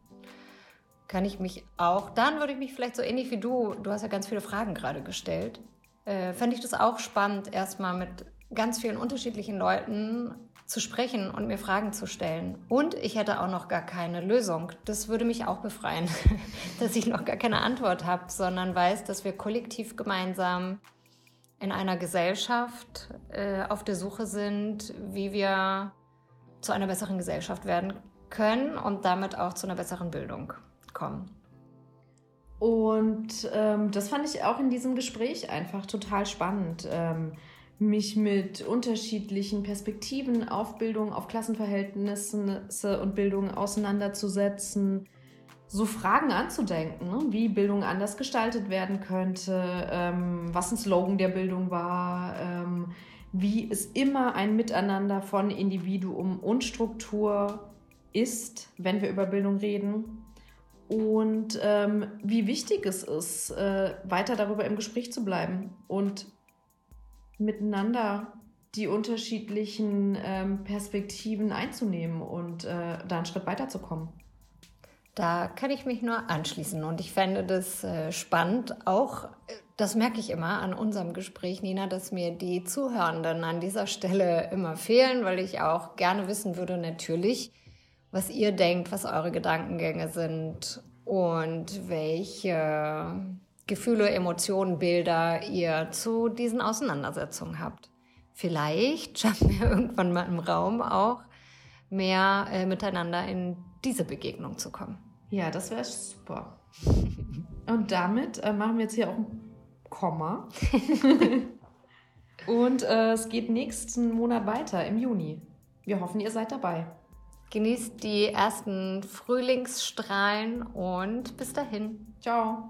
kann ich mich auch, dann würde ich mich vielleicht so ähnlich wie du, du hast ja ganz viele Fragen gerade gestellt, äh, fände ich das auch spannend, erstmal mit ganz vielen unterschiedlichen Leuten zu sprechen und mir Fragen zu stellen. Und ich hätte auch noch gar keine Lösung. Das würde mich auch befreien, dass ich noch gar keine Antwort habe, sondern weiß, dass wir kollektiv gemeinsam in einer Gesellschaft äh, auf der Suche sind, wie wir zu einer besseren Gesellschaft werden können und damit auch zu einer besseren Bildung kommen. Und ähm, das fand ich auch in diesem Gespräch einfach total spannend. Ähm, mich mit unterschiedlichen Perspektiven auf Bildung, auf Klassenverhältnisse und Bildung auseinanderzusetzen, so Fragen anzudenken, ne? wie Bildung anders gestaltet werden könnte, ähm, was ein Slogan der Bildung war, ähm, wie es immer ein Miteinander von Individuum und Struktur ist, wenn wir über Bildung reden. Und ähm, wie wichtig es ist, äh, weiter darüber im Gespräch zu bleiben und miteinander die unterschiedlichen ähm, Perspektiven einzunehmen und äh, da einen Schritt weiterzukommen. Da kann ich mich nur anschließen und ich fände das äh, spannend. Auch, äh, das merke ich immer an unserem Gespräch, Nina, dass mir die Zuhörenden an dieser Stelle immer fehlen, weil ich auch gerne wissen würde, natürlich, was ihr denkt, was eure Gedankengänge sind und welche Gefühle, Emotionen, Bilder ihr zu diesen Auseinandersetzungen habt. Vielleicht schaffen wir irgendwann mal im Raum auch mehr äh, miteinander in diese Begegnung zu kommen. Ja, das wäre super. Und damit äh, machen wir jetzt hier auch ein Komma. Und äh, es geht nächsten Monat weiter, im Juni. Wir hoffen, ihr seid dabei. Genießt die ersten Frühlingsstrahlen und bis dahin. Ciao.